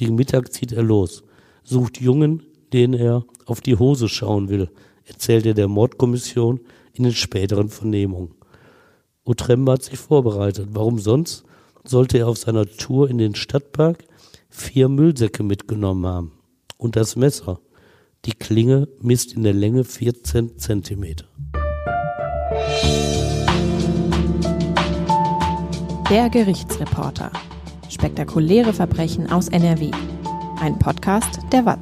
Gegen Mittag zieht er los, sucht Jungen, denen er auf die Hose schauen will, erzählt er der Mordkommission in den späteren Vernehmungen. Otremba hat sich vorbereitet. Warum sonst sollte er auf seiner Tour in den Stadtpark vier Müllsäcke mitgenommen haben? Und das Messer. Die Klinge misst in der Länge 14 Zentimeter. Der Gerichtsreporter. Spektakuläre Verbrechen aus NRW. Ein Podcast der WAZ.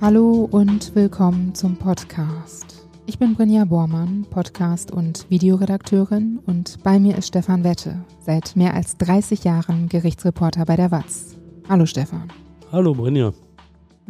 Hallo und willkommen zum Podcast. Ich bin Brinja Bormann, Podcast- und Videoredakteurin und bei mir ist Stefan Wette, seit mehr als 30 Jahren Gerichtsreporter bei der WAZ. Hallo Stefan. Hallo Brinja.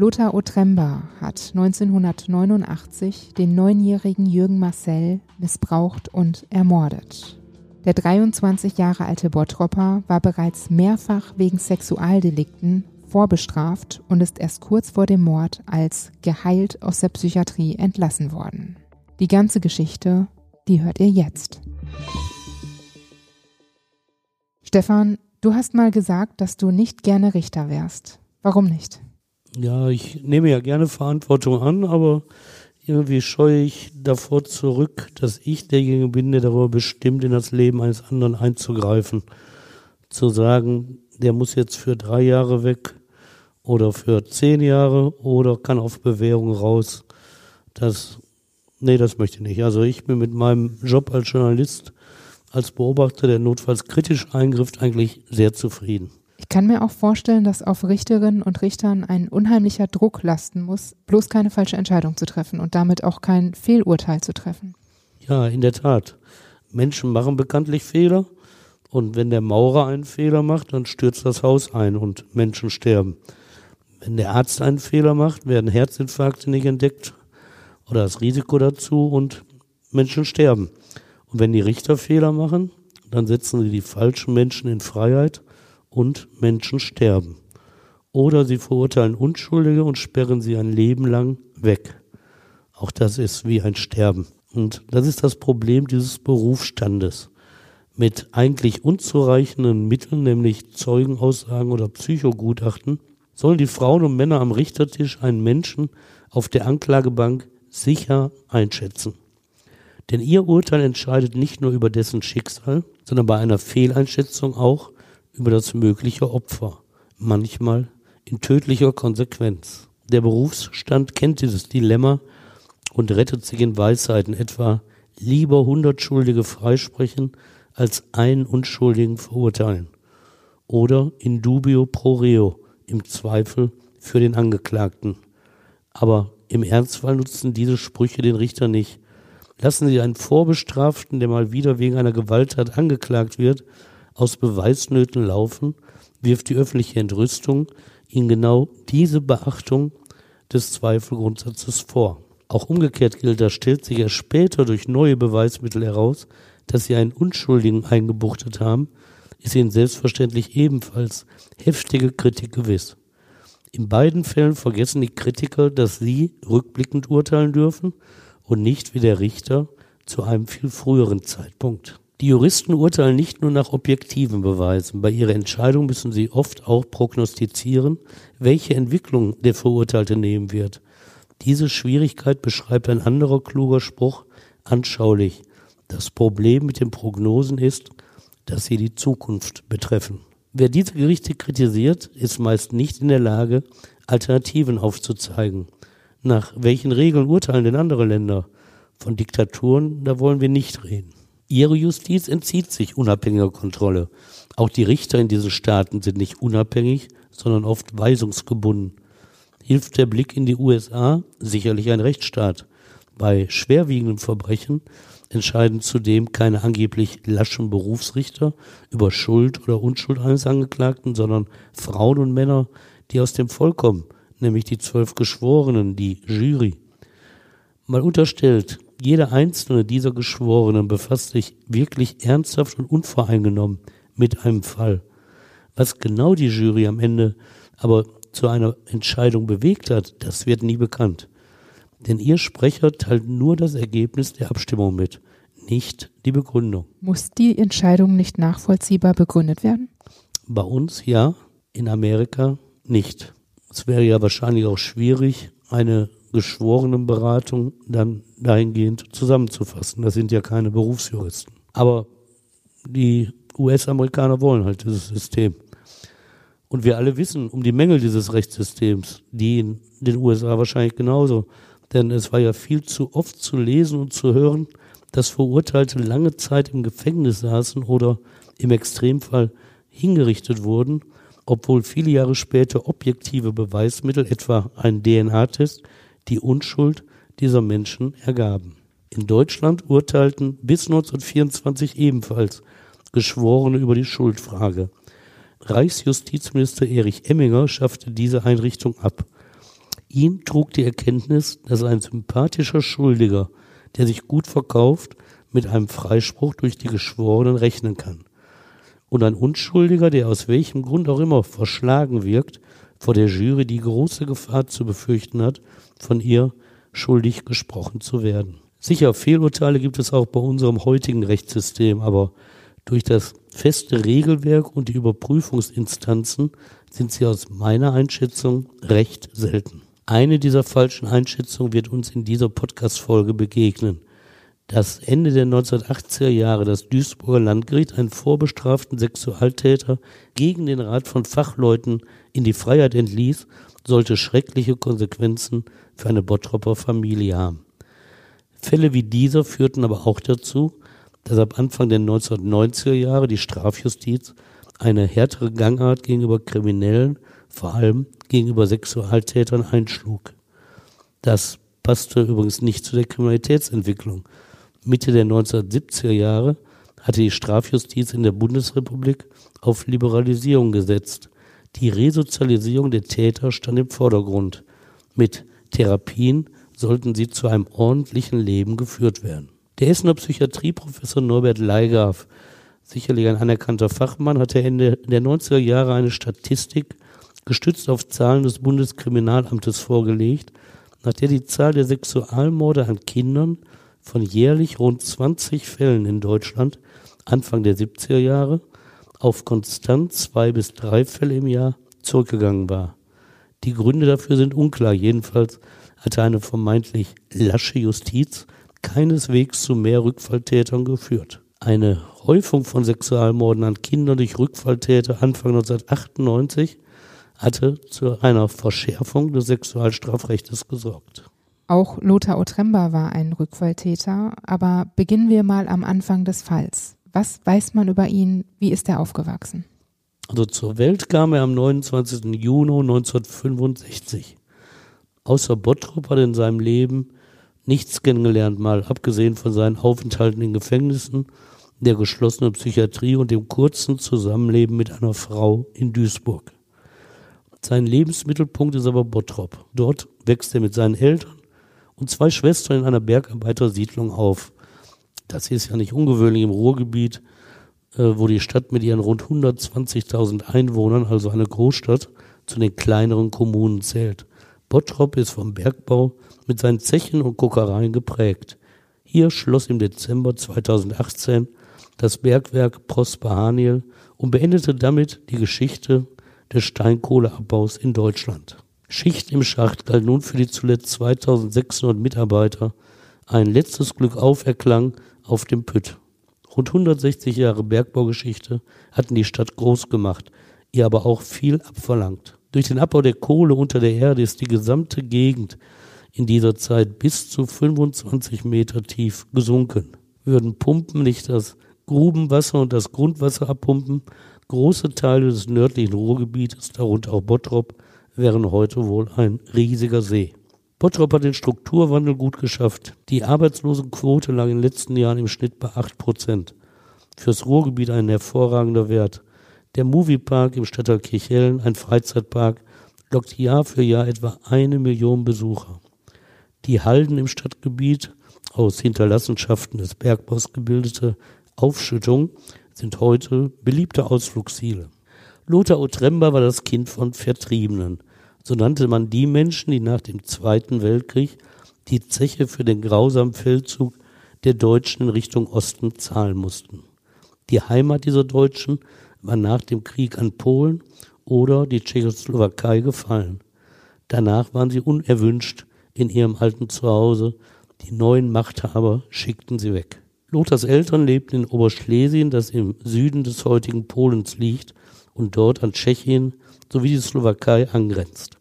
Lothar Otremba hat 1989 den neunjährigen Jürgen Marcel missbraucht und ermordet. Der 23 Jahre alte Bottropper war bereits mehrfach wegen Sexualdelikten vorbestraft und ist erst kurz vor dem Mord als geheilt aus der Psychiatrie entlassen worden. Die ganze Geschichte, die hört ihr jetzt. Stefan, du hast mal gesagt, dass du nicht gerne Richter wärst. Warum nicht? Ja, ich nehme ja gerne Verantwortung an, aber irgendwie scheue ich davor zurück, dass ich derjenige bin, der darüber bestimmt, in das Leben eines anderen einzugreifen. Zu sagen, der muss jetzt für drei Jahre weg oder für zehn Jahre oder kann auf Bewährung raus. Das, nee, das möchte ich nicht. Also ich bin mit meinem Job als Journalist, als Beobachter, der notfalls kritisch eingrifft, eigentlich sehr zufrieden. Ich kann mir auch vorstellen, dass auf Richterinnen und Richtern ein unheimlicher Druck lasten muss, bloß keine falsche Entscheidung zu treffen und damit auch kein Fehlurteil zu treffen. Ja, in der Tat. Menschen machen bekanntlich Fehler und wenn der Maurer einen Fehler macht, dann stürzt das Haus ein und Menschen sterben. Wenn der Arzt einen Fehler macht, werden Herzinfarkte nicht entdeckt oder das Risiko dazu und Menschen sterben. Und wenn die Richter Fehler machen, dann setzen sie die falschen Menschen in Freiheit und Menschen sterben. Oder sie verurteilen Unschuldige und sperren sie ein Leben lang weg. Auch das ist wie ein Sterben. Und das ist das Problem dieses Berufsstandes. Mit eigentlich unzureichenden Mitteln, nämlich Zeugenaussagen oder Psychogutachten, sollen die Frauen und Männer am Richtertisch einen Menschen auf der Anklagebank sicher einschätzen. Denn ihr Urteil entscheidet nicht nur über dessen Schicksal, sondern bei einer Fehleinschätzung auch über das mögliche Opfer, manchmal in tödlicher Konsequenz. Der Berufsstand kennt dieses Dilemma und rettet sich in Weisheiten etwa lieber hundert Schuldige freisprechen, als einen Unschuldigen verurteilen. Oder in dubio pro reo, im Zweifel für den Angeklagten. Aber im Ernstfall nutzen diese Sprüche den Richter nicht. Lassen Sie einen Vorbestraften, der mal wieder wegen einer Gewalttat angeklagt wird, aus Beweisnöten laufen, wirft die öffentliche Entrüstung ihnen genau diese Beachtung des Zweifelgrundsatzes vor. Auch umgekehrt gilt, da stellt sich erst später durch neue Beweismittel heraus, dass sie einen Unschuldigen eingebuchtet haben, ist ihnen selbstverständlich ebenfalls heftige Kritik gewiss. In beiden Fällen vergessen die Kritiker, dass sie rückblickend urteilen dürfen und nicht wie der Richter zu einem viel früheren Zeitpunkt. Die Juristen urteilen nicht nur nach objektiven Beweisen. Bei ihrer Entscheidung müssen sie oft auch prognostizieren, welche Entwicklung der Verurteilte nehmen wird. Diese Schwierigkeit beschreibt ein anderer kluger Spruch anschaulich. Das Problem mit den Prognosen ist, dass sie die Zukunft betreffen. Wer diese Gerichte kritisiert, ist meist nicht in der Lage, Alternativen aufzuzeigen. Nach welchen Regeln urteilen denn andere Länder? Von Diktaturen, da wollen wir nicht reden. Ihre Justiz entzieht sich unabhängiger Kontrolle. Auch die Richter in diesen Staaten sind nicht unabhängig, sondern oft weisungsgebunden. Hilft der Blick in die USA, sicherlich ein Rechtsstaat. Bei schwerwiegenden Verbrechen entscheiden zudem keine angeblich laschen Berufsrichter über Schuld oder Unschuld eines Angeklagten, sondern Frauen und Männer, die aus dem Volk kommen, nämlich die zwölf Geschworenen, die Jury. Mal unterstellt, jeder einzelne dieser Geschworenen befasst sich wirklich ernsthaft und unvoreingenommen mit einem Fall. Was genau die Jury am Ende aber zu einer Entscheidung bewegt hat, das wird nie bekannt. Denn ihr Sprecher teilt nur das Ergebnis der Abstimmung mit, nicht die Begründung. Muss die Entscheidung nicht nachvollziehbar begründet werden? Bei uns ja, in Amerika nicht. Es wäre ja wahrscheinlich auch schwierig, eine Geschworenenberatung dann dahingehend zusammenzufassen. Das sind ja keine Berufsjuristen. Aber die US-Amerikaner wollen halt dieses System. Und wir alle wissen um die Mängel dieses Rechtssystems, die in den USA wahrscheinlich genauso. Denn es war ja viel zu oft zu lesen und zu hören, dass Verurteilte lange Zeit im Gefängnis saßen oder im Extremfall hingerichtet wurden, obwohl viele Jahre später objektive Beweismittel, etwa ein DNA-Test, die Unschuld dieser Menschen ergaben. In Deutschland urteilten bis 1924 ebenfalls Geschworene über die Schuldfrage. Reichsjustizminister Erich Emminger schaffte diese Einrichtung ab. Ihn trug die Erkenntnis, dass ein sympathischer Schuldiger, der sich gut verkauft, mit einem Freispruch durch die Geschworenen rechnen kann. Und ein Unschuldiger, der aus welchem Grund auch immer verschlagen wirkt, vor der Jury die große Gefahr zu befürchten hat, von ihr schuldig gesprochen zu werden. Sicher, Fehlurteile gibt es auch bei unserem heutigen Rechtssystem, aber durch das feste Regelwerk und die Überprüfungsinstanzen sind sie aus meiner Einschätzung recht selten. Eine dieser falschen Einschätzungen wird uns in dieser Podcast-Folge begegnen. Das Ende der 1980er Jahre das Duisburger Landgericht einen vorbestraften Sexualtäter gegen den Rat von Fachleuten in die Freiheit entließ, sollte schreckliche Konsequenzen für eine Bottropper Familie haben. Fälle wie dieser führten aber auch dazu, dass ab Anfang der 1990er Jahre die Strafjustiz eine härtere Gangart gegenüber Kriminellen, vor allem gegenüber Sexualtätern, einschlug. Das passte übrigens nicht zu der Kriminalitätsentwicklung. Mitte der 1970er Jahre hatte die Strafjustiz in der Bundesrepublik auf Liberalisierung gesetzt. Die Resozialisierung der Täter stand im Vordergrund. Mit Therapien sollten sie zu einem ordentlichen Leben geführt werden. Der Essener Psychiatrieprofessor Norbert Leigaff, sicherlich ein anerkannter Fachmann, hatte Ende der 90er Jahre eine Statistik gestützt auf Zahlen des Bundeskriminalamtes vorgelegt, nach der die Zahl der Sexualmorde an Kindern von jährlich rund 20 Fällen in Deutschland Anfang der 70er Jahre auf konstant zwei bis drei Fälle im Jahr zurückgegangen war. Die Gründe dafür sind unklar. Jedenfalls hatte eine vermeintlich lasche Justiz keineswegs zu mehr Rückfalltätern geführt. Eine Häufung von Sexualmorden an Kindern durch Rückfalltäter Anfang 1998 hatte zu einer Verschärfung des Sexualstrafrechts gesorgt. Auch Lothar Otremba war ein Rückfalltäter, aber beginnen wir mal am Anfang des Falls. Was weiß man über ihn? Wie ist er aufgewachsen? Also zur Welt kam er am 29. Juni 1965. Außer Bottrop hat er in seinem Leben nichts kennengelernt, mal abgesehen von seinen Aufenthalten in Gefängnissen, der geschlossenen Psychiatrie und dem kurzen Zusammenleben mit einer Frau in Duisburg. Sein Lebensmittelpunkt ist aber Bottrop. Dort wächst er mit seinen Eltern und zwei Schwestern in einer Bergarbeitersiedlung auf. Das ist ja nicht ungewöhnlich im Ruhrgebiet, äh, wo die Stadt mit ihren rund 120.000 Einwohnern, also eine Großstadt, zu den kleineren Kommunen zählt. Bottrop ist vom Bergbau mit seinen Zechen und Kokereien geprägt. Hier schloss im Dezember 2018 das Bergwerk Prosper Haniel und beendete damit die Geschichte des Steinkohleabbaus in Deutschland. Schicht im Schacht galt nun für die zuletzt 2600 Mitarbeiter ein letztes Glück auferklang auf dem Pütt. Rund 160 Jahre Bergbaugeschichte hatten die Stadt groß gemacht, ihr aber auch viel abverlangt. Durch den Abbau der Kohle unter der Erde ist die gesamte Gegend in dieser Zeit bis zu 25 Meter tief gesunken. Würden Pumpen nicht das Grubenwasser und das Grundwasser abpumpen, große Teile des nördlichen Ruhrgebietes, darunter auch Bottrop, wären heute wohl ein riesiger See. Bottrop hat den Strukturwandel gut geschafft. Die Arbeitslosenquote lag in den letzten Jahren im Schnitt bei 8 Prozent. Fürs Ruhrgebiet ein hervorragender Wert. Der Moviepark im Stadtteil Kirchhellen, ein Freizeitpark, lockt Jahr für Jahr etwa eine Million Besucher. Die Halden im Stadtgebiet, aus Hinterlassenschaften des Bergbaus gebildete Aufschüttung, sind heute beliebte Ausflugsziele. Lothar Otremba war das Kind von Vertriebenen. So nannte man die Menschen, die nach dem Zweiten Weltkrieg die Zeche für den grausamen Feldzug der Deutschen in Richtung Osten zahlen mussten. Die Heimat dieser Deutschen war nach dem Krieg an Polen oder die Tschechoslowakei gefallen. Danach waren sie unerwünscht in ihrem alten Zuhause. Die neuen Machthaber schickten sie weg. Lothars Eltern lebten in Oberschlesien, das im Süden des heutigen Polens liegt und dort an Tschechien sowie die Slowakei angrenzt.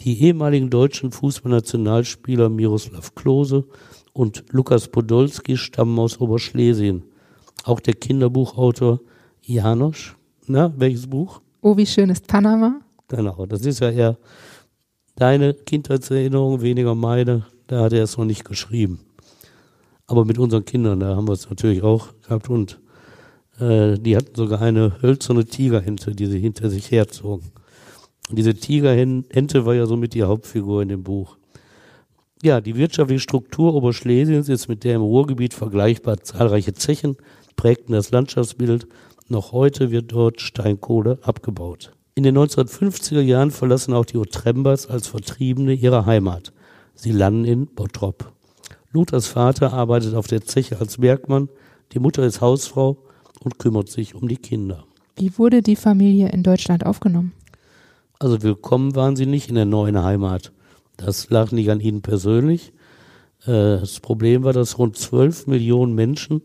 Die ehemaligen deutschen Fußballnationalspieler Miroslav Klose und Lukas Podolski stammen aus Oberschlesien. Auch der Kinderbuchautor Janosch, na, welches Buch? Oh, wie schön ist Panama? Genau, das ist ja eher deine Kindheitserinnerung, weniger meine. Da hat er es noch nicht geschrieben. Aber mit unseren Kindern, da haben wir es natürlich auch gehabt und äh, die hatten sogar eine hölzerne Tigerente, die sie hinter sich herzogen. Und diese Tigerente war ja somit die Hauptfigur in dem Buch. Ja, die wirtschaftliche Struktur Oberschlesiens ist mit der im Ruhrgebiet vergleichbar. Zahlreiche Zechen prägten das Landschaftsbild. Noch heute wird dort Steinkohle abgebaut. In den 1950er Jahren verlassen auch die Otrembas als Vertriebene ihre Heimat. Sie landen in Bottrop. Luthers Vater arbeitet auf der Zeche als Bergmann, die Mutter ist Hausfrau und kümmert sich um die Kinder. Wie wurde die Familie in Deutschland aufgenommen? Also willkommen waren sie nicht in der neuen Heimat. Das lag nicht an ihnen persönlich. Äh, das Problem war, dass rund 12 Millionen Menschen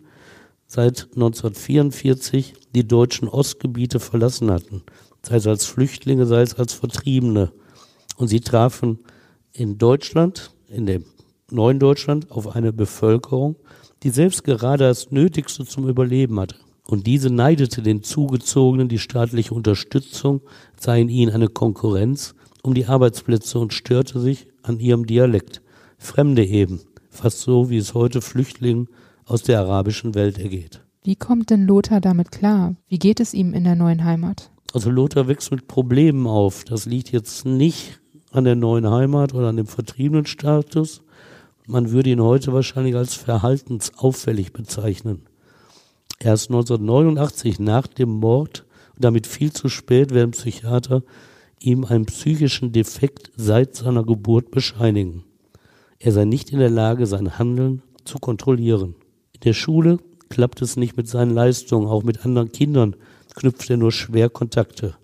seit 1944 die deutschen Ostgebiete verlassen hatten, sei es als Flüchtlinge, sei es als Vertriebene. Und sie trafen in Deutschland, in dem neuen Deutschland, auf eine Bevölkerung, die selbst gerade das Nötigste zum Überleben hatte. Und diese neidete den Zugezogenen die staatliche Unterstützung, sei in ihnen eine Konkurrenz um die Arbeitsplätze und störte sich an ihrem Dialekt. Fremde eben, fast so, wie es heute Flüchtlingen aus der arabischen Welt ergeht. Wie kommt denn Lothar damit klar? Wie geht es ihm in der neuen Heimat? Also Lothar wächst mit Problemen auf. Das liegt jetzt nicht an der neuen Heimat oder an dem vertriebenen Status. Man würde ihn heute wahrscheinlich als verhaltensauffällig bezeichnen. Erst 1989 nach dem Mord, damit viel zu spät, werden Psychiater ihm einen psychischen Defekt seit seiner Geburt bescheinigen. Er sei nicht in der Lage, sein Handeln zu kontrollieren. In der Schule klappt es nicht mit seinen Leistungen, auch mit anderen Kindern knüpft er nur schwer Kontakte.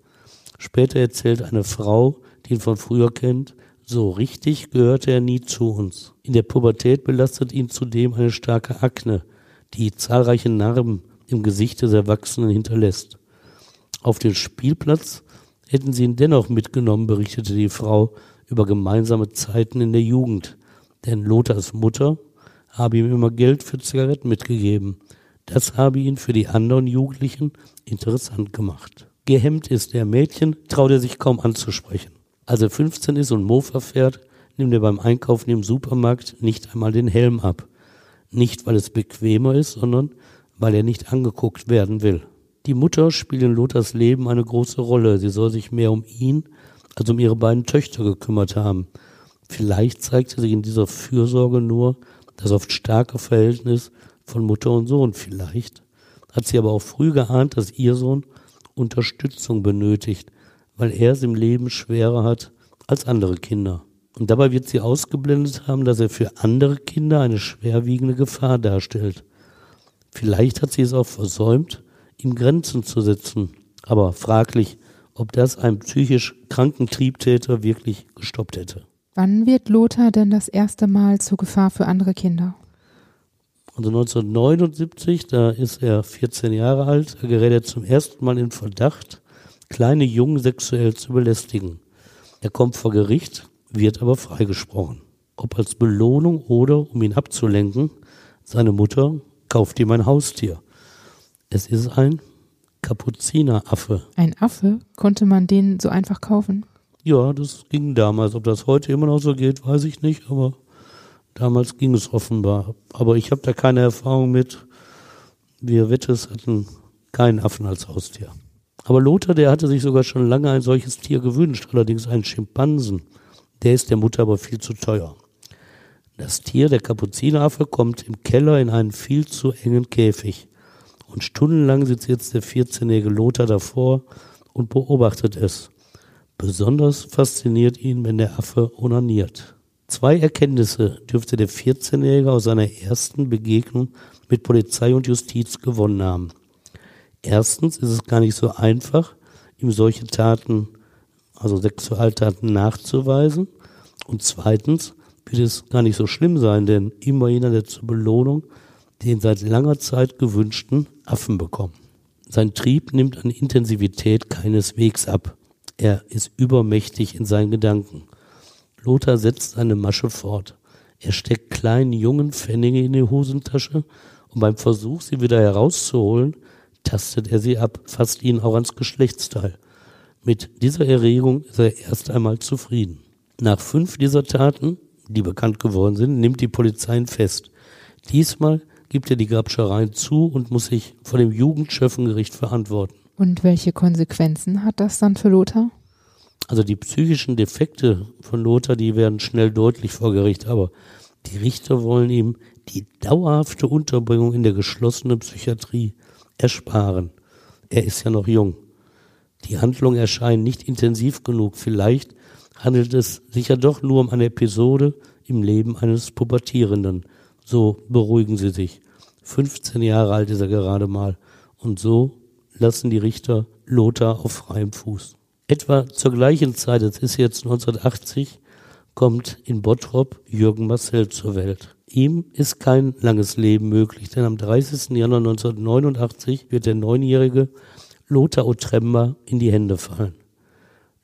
Später erzählt eine Frau, die ihn von früher kennt, so richtig gehörte er nie zu uns. In der Pubertät belastet ihn zudem eine starke Akne, die zahlreiche Narben im Gesicht des Erwachsenen hinterlässt. Auf dem Spielplatz hätten sie ihn dennoch mitgenommen, berichtete die Frau über gemeinsame Zeiten in der Jugend. Denn Lothars Mutter habe ihm immer Geld für Zigaretten mitgegeben. Das habe ihn für die anderen Jugendlichen interessant gemacht. Gehemmt ist der Mädchen, traut er sich kaum anzusprechen. Als er 15 ist und Mofa fährt, nimmt er beim Einkaufen im Supermarkt nicht einmal den Helm ab. Nicht, weil es bequemer ist, sondern weil er nicht angeguckt werden will. Die Mutter spielt in Lothars Leben eine große Rolle. Sie soll sich mehr um ihn als um ihre beiden Töchter gekümmert haben. Vielleicht zeigt sie sich in dieser Fürsorge nur das oft starke Verhältnis von Mutter und Sohn. Vielleicht hat sie aber auch früh geahnt, dass ihr Sohn Unterstützung benötigt, weil er es im Leben schwerer hat als andere Kinder. Und dabei wird sie ausgeblendet haben, dass er für andere Kinder eine schwerwiegende Gefahr darstellt. Vielleicht hat sie es auch versäumt, ihm Grenzen zu setzen. Aber fraglich, ob das einen psychisch kranken Triebtäter wirklich gestoppt hätte. Wann wird Lothar denn das erste Mal zur Gefahr für andere Kinder? Also 1979, da ist er 14 Jahre alt, da gerät er zum ersten Mal in Verdacht, kleine Jungen sexuell zu belästigen. Er kommt vor Gericht, wird aber freigesprochen. Ob als Belohnung oder um ihn abzulenken, seine Mutter kauft ihm ein Haustier. Es ist ein Kapuzineraffe. Ein Affe? Konnte man den so einfach kaufen? Ja, das ging damals. Ob das heute immer noch so geht, weiß ich nicht, aber damals ging es offenbar. Aber ich habe da keine Erfahrung mit. Wir Wettes hatten keinen Affen als Haustier. Aber Lothar, der hatte sich sogar schon lange ein solches Tier gewünscht, allerdings einen Schimpansen. Der ist der Mutter aber viel zu teuer. Das Tier, der Kapuzineraffe, kommt im Keller in einen viel zu engen Käfig. Und stundenlang sitzt jetzt der 14-jährige Lothar davor und beobachtet es. Besonders fasziniert ihn, wenn der Affe onaniert. Zwei Erkenntnisse dürfte der 14-Jährige aus seiner ersten Begegnung mit Polizei und Justiz gewonnen haben. Erstens ist es gar nicht so einfach, ihm solche Taten, also Sexualtaten nachzuweisen. Und zweitens wird es gar nicht so schlimm sein, denn immerhin hat er zur Belohnung den seit langer Zeit gewünschten Affen bekommen. Sein Trieb nimmt an Intensivität keineswegs ab. Er ist übermächtig in seinen Gedanken. Lothar setzt seine Masche fort. Er steckt kleinen jungen Pfennige in die Hosentasche und beim Versuch, sie wieder herauszuholen, tastet er sie ab, fasst ihn auch ans Geschlechtsteil. Mit dieser Erregung ist er erst einmal zufrieden. Nach fünf dieser Taten, die bekannt geworden sind, nimmt die Polizei ihn fest. Diesmal gibt er die Grabschereien zu und muss sich vor dem Jugendschöffengericht verantworten. Und welche Konsequenzen hat das dann für Lothar? Also die psychischen Defekte von Lothar, die werden schnell deutlich vor Gericht, aber die Richter wollen ihm die dauerhafte Unterbringung in der geschlossenen Psychiatrie ersparen. Er ist ja noch jung. Die Handlungen erscheinen nicht intensiv genug. Vielleicht handelt es sich ja doch nur um eine Episode im Leben eines Pubertierenden. So beruhigen sie sich. 15 Jahre alt ist er gerade mal. Und so lassen die Richter Lothar auf freiem Fuß. Etwa zur gleichen Zeit, das ist jetzt 1980, kommt in Bottrop Jürgen Marcel zur Welt. Ihm ist kein langes Leben möglich, denn am 30. Januar 1989 wird der neunjährige Lothar Otremba in die Hände fallen.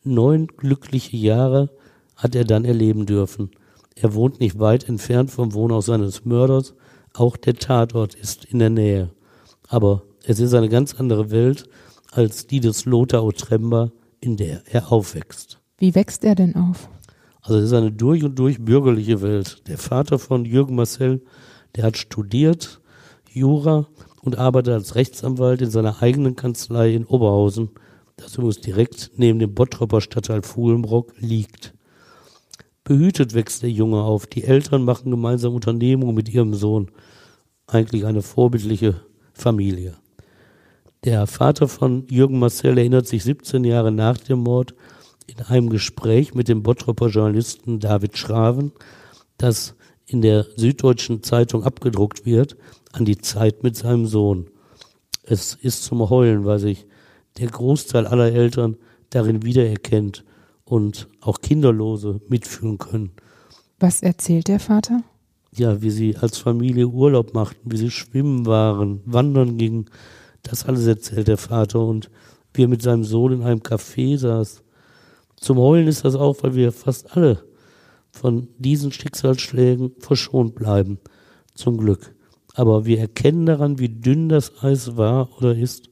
Neun glückliche Jahre hat er dann erleben dürfen. Er wohnt nicht weit entfernt vom Wohnhaus seines Mörders, auch der Tatort ist in der Nähe. Aber es ist eine ganz andere Welt als die des Lothar Otremba, in der er aufwächst. Wie wächst er denn auf? Also es ist eine durch und durch bürgerliche Welt. Der Vater von Jürgen Marcel, der hat studiert, Jura und arbeitet als Rechtsanwalt in seiner eigenen Kanzlei in Oberhausen, das übrigens direkt neben dem Bottropper Stadtteil Fuhlenbrock liegt. Behütet wächst der Junge auf. Die Eltern machen gemeinsam Unternehmungen mit ihrem Sohn. Eigentlich eine vorbildliche Familie. Der Vater von Jürgen Marcel erinnert sich 17 Jahre nach dem Mord in einem Gespräch mit dem Bottropper Journalisten David Schraven, das in der Süddeutschen Zeitung abgedruckt wird, an die Zeit mit seinem Sohn. Es ist zum Heulen, weil sich der Großteil aller Eltern darin wiedererkennt und auch Kinderlose mitfühlen können. Was erzählt der Vater? Ja, wie sie als Familie Urlaub machten, wie sie schwimmen waren, wandern gingen. Das alles erzählt der Vater und wie er mit seinem Sohn in einem Café saß zum Heulen ist das auch, weil wir fast alle von diesen Schicksalsschlägen verschont bleiben. Zum Glück. Aber wir erkennen daran, wie dünn das Eis war oder ist,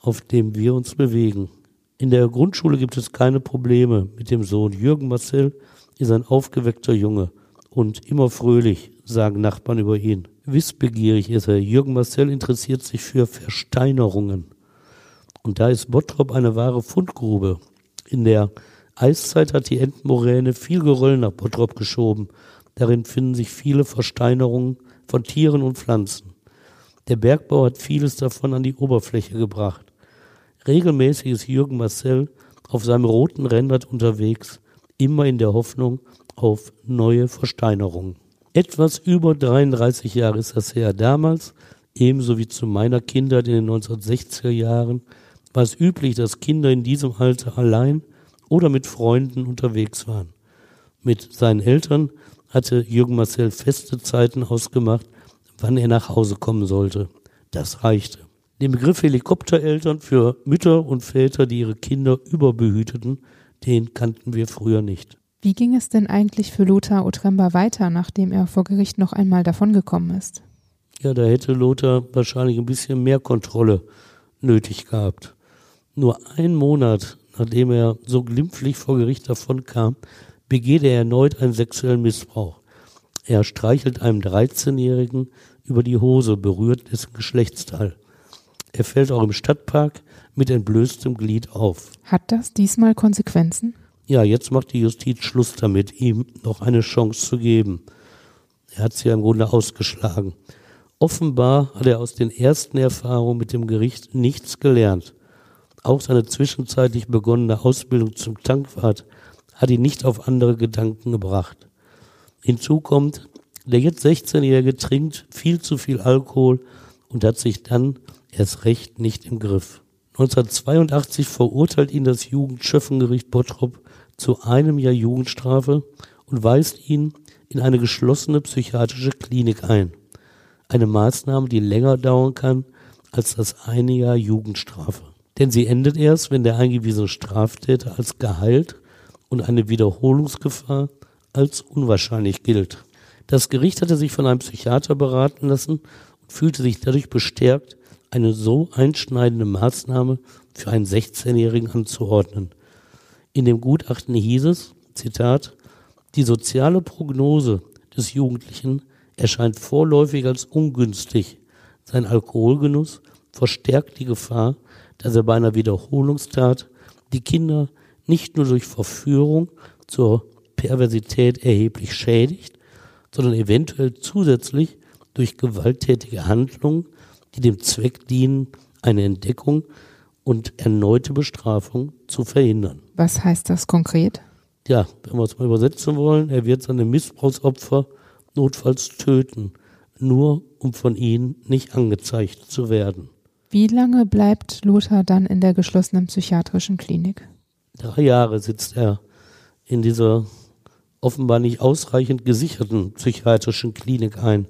auf dem wir uns bewegen. In der Grundschule gibt es keine Probleme mit dem Sohn. Jürgen Marcel ist ein aufgeweckter Junge und immer fröhlich, sagen Nachbarn über ihn. Wissbegierig ist er. Jürgen Marcel interessiert sich für Versteinerungen. Und da ist Bottrop eine wahre Fundgrube, in der Eiszeit hat die Endmoräne viel Geröll nach Bottrop geschoben. Darin finden sich viele Versteinerungen von Tieren und Pflanzen. Der Bergbau hat vieles davon an die Oberfläche gebracht. Regelmäßig ist Jürgen Marcel auf seinem roten Rennrad unterwegs, immer in der Hoffnung auf neue Versteinerungen. Etwas über 33 Jahre ist das her. Damals, ebenso wie zu meiner Kindheit in den 1960er Jahren, war es üblich, dass Kinder in diesem Alter allein oder mit Freunden unterwegs waren. Mit seinen Eltern hatte Jürgen Marcel feste Zeiten ausgemacht, wann er nach Hause kommen sollte. Das reichte. Den Begriff Helikoptereltern für Mütter und Väter, die ihre Kinder überbehüteten, den kannten wir früher nicht. Wie ging es denn eigentlich für Lothar Otremba weiter, nachdem er vor Gericht noch einmal davongekommen ist? Ja, da hätte Lothar wahrscheinlich ein bisschen mehr Kontrolle nötig gehabt. Nur ein Monat nachdem er so glimpflich vor Gericht davonkam, begeht er erneut einen sexuellen Missbrauch. Er streichelt einem 13-Jährigen über die Hose, berührt dessen Geschlechtsteil. Er fällt auch im Stadtpark mit entblößtem Glied auf. Hat das diesmal Konsequenzen? Ja, jetzt macht die Justiz Schluss damit, ihm noch eine Chance zu geben. Er hat sie ja im Grunde ausgeschlagen. Offenbar hat er aus den ersten Erfahrungen mit dem Gericht nichts gelernt. Auch seine zwischenzeitlich begonnene Ausbildung zum Tankwart hat ihn nicht auf andere Gedanken gebracht. Hinzu kommt, der jetzt 16-Jährige trinkt viel zu viel Alkohol und hat sich dann erst recht nicht im Griff. 1982 verurteilt ihn das Jugendschöffengericht Bottrop zu einem Jahr Jugendstrafe und weist ihn in eine geschlossene psychiatrische Klinik ein. Eine Maßnahme, die länger dauern kann als das eine Jahr Jugendstrafe. Denn sie endet erst, wenn der eingewiesene Straftäter als geheilt und eine Wiederholungsgefahr als unwahrscheinlich gilt. Das Gericht hatte sich von einem Psychiater beraten lassen und fühlte sich dadurch bestärkt, eine so einschneidende Maßnahme für einen 16-Jährigen anzuordnen. In dem Gutachten hieß es, Zitat, die soziale Prognose des Jugendlichen erscheint vorläufig als ungünstig. Sein Alkoholgenuss verstärkt die Gefahr, dass er bei einer Wiederholungstat die Kinder nicht nur durch Verführung zur Perversität erheblich schädigt, sondern eventuell zusätzlich durch gewalttätige Handlungen die dem Zweck dienen, eine Entdeckung und erneute Bestrafung zu verhindern. Was heißt das konkret? Ja, wenn wir es mal übersetzen wollen, er wird seine Missbrauchsopfer notfalls töten, nur um von ihnen nicht angezeigt zu werden. Wie lange bleibt Lothar dann in der geschlossenen psychiatrischen Klinik? Drei Jahre sitzt er in dieser offenbar nicht ausreichend gesicherten psychiatrischen Klinik ein.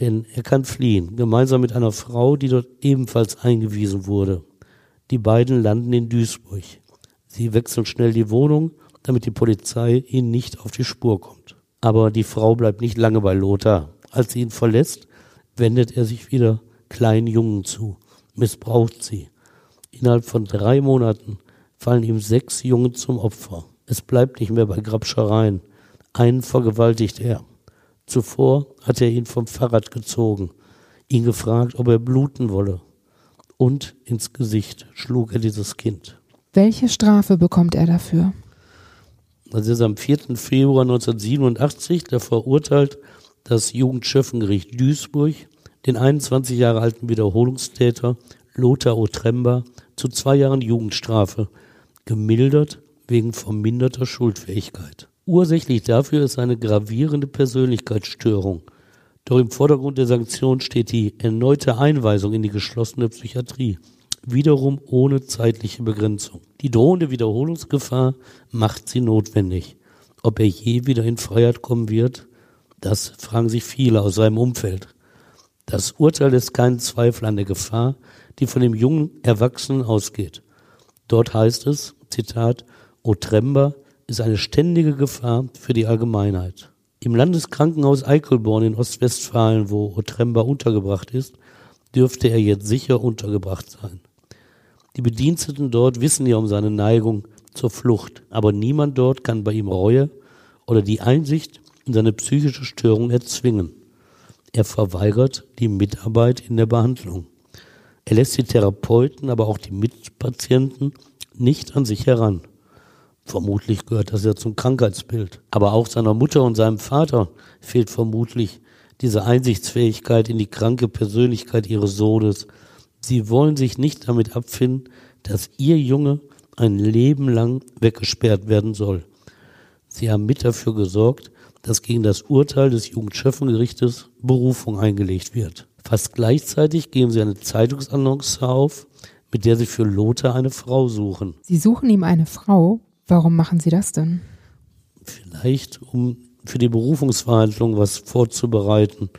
Denn er kann fliehen, gemeinsam mit einer Frau, die dort ebenfalls eingewiesen wurde. Die beiden landen in Duisburg. Sie wechseln schnell die Wohnung, damit die Polizei ihnen nicht auf die Spur kommt. Aber die Frau bleibt nicht lange bei Lothar. Als sie ihn verlässt, wendet er sich wieder kleinen Jungen zu, missbraucht sie. Innerhalb von drei Monaten fallen ihm sechs Jungen zum Opfer. Es bleibt nicht mehr bei Grabschereien. Einen vergewaltigt er. Zuvor hatte er ihn vom Fahrrad gezogen, ihn gefragt, ob er bluten wolle. Und ins Gesicht schlug er dieses Kind. Welche Strafe bekommt er dafür? Also ist am 4. Februar 1987 der verurteilt das Jugendschöffengericht Duisburg den 21 Jahre alten Wiederholungstäter Lothar Otremba zu zwei Jahren Jugendstrafe, gemildert wegen verminderter Schuldfähigkeit. Ursächlich dafür ist eine gravierende Persönlichkeitsstörung. Doch im Vordergrund der Sanktion steht die erneute Einweisung in die geschlossene Psychiatrie, wiederum ohne zeitliche Begrenzung. Die drohende Wiederholungsgefahr macht sie notwendig. Ob er je wieder in Freiheit kommen wird, das fragen sich viele aus seinem Umfeld. Das Urteil lässt keinen Zweifel an der Gefahr, die von dem jungen Erwachsenen ausgeht. Dort heißt es, Zitat, O Trember, ist eine ständige Gefahr für die Allgemeinheit. Im Landeskrankenhaus Eichelborn in Ostwestfalen, wo Otremba untergebracht ist, dürfte er jetzt sicher untergebracht sein. Die Bediensteten dort wissen ja um seine Neigung zur Flucht, aber niemand dort kann bei ihm Reue oder die Einsicht in seine psychische Störung erzwingen. Er verweigert die Mitarbeit in der Behandlung. Er lässt die Therapeuten, aber auch die Mitpatienten nicht an sich heran. Vermutlich gehört das ja zum Krankheitsbild. Aber auch seiner Mutter und seinem Vater fehlt vermutlich diese Einsichtsfähigkeit in die kranke Persönlichkeit ihres Sohnes. Sie wollen sich nicht damit abfinden, dass ihr Junge ein Leben lang weggesperrt werden soll. Sie haben mit dafür gesorgt, dass gegen das Urteil des Jugendschöffengerichtes Berufung eingelegt wird. Fast gleichzeitig geben sie eine Zeitungsannonce auf, mit der sie für Lothar eine Frau suchen. Sie suchen ihm eine Frau? Warum machen Sie das denn? Vielleicht, um für die Berufungsverhandlung was vorzubereiten.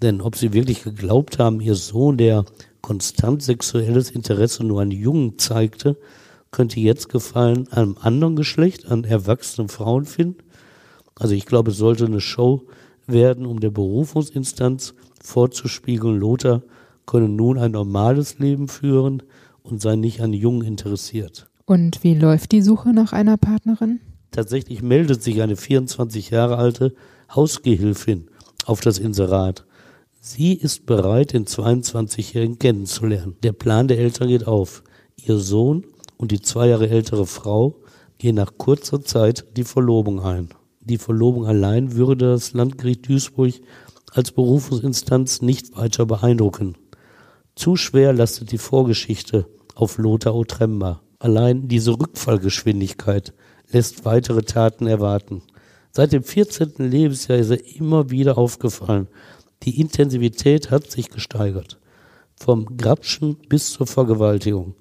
Denn ob Sie wirklich geglaubt haben, Ihr Sohn, der konstant sexuelles Interesse nur an Jungen zeigte, könnte jetzt Gefallen einem anderen Geschlecht, an erwachsenen Frauen finden? Also ich glaube, es sollte eine Show werden, um der Berufungsinstanz vorzuspiegeln, Lothar könne nun ein normales Leben führen und sei nicht an Jungen interessiert. Und wie läuft die Suche nach einer Partnerin? Tatsächlich meldet sich eine 24 Jahre alte Hausgehilfin auf das Inserat. Sie ist bereit, den 22-Jährigen kennenzulernen. Der Plan der Eltern geht auf. Ihr Sohn und die zwei Jahre ältere Frau gehen nach kurzer Zeit die Verlobung ein. Die Verlobung allein würde das Landgericht Duisburg als Berufungsinstanz nicht weiter beeindrucken. Zu schwer lastet die Vorgeschichte auf Lothar Otremba. Allein diese Rückfallgeschwindigkeit lässt weitere Taten erwarten. Seit dem 14. Lebensjahr ist er immer wieder aufgefallen. Die Intensivität hat sich gesteigert. Vom Grabschen bis zur Vergewaltigung.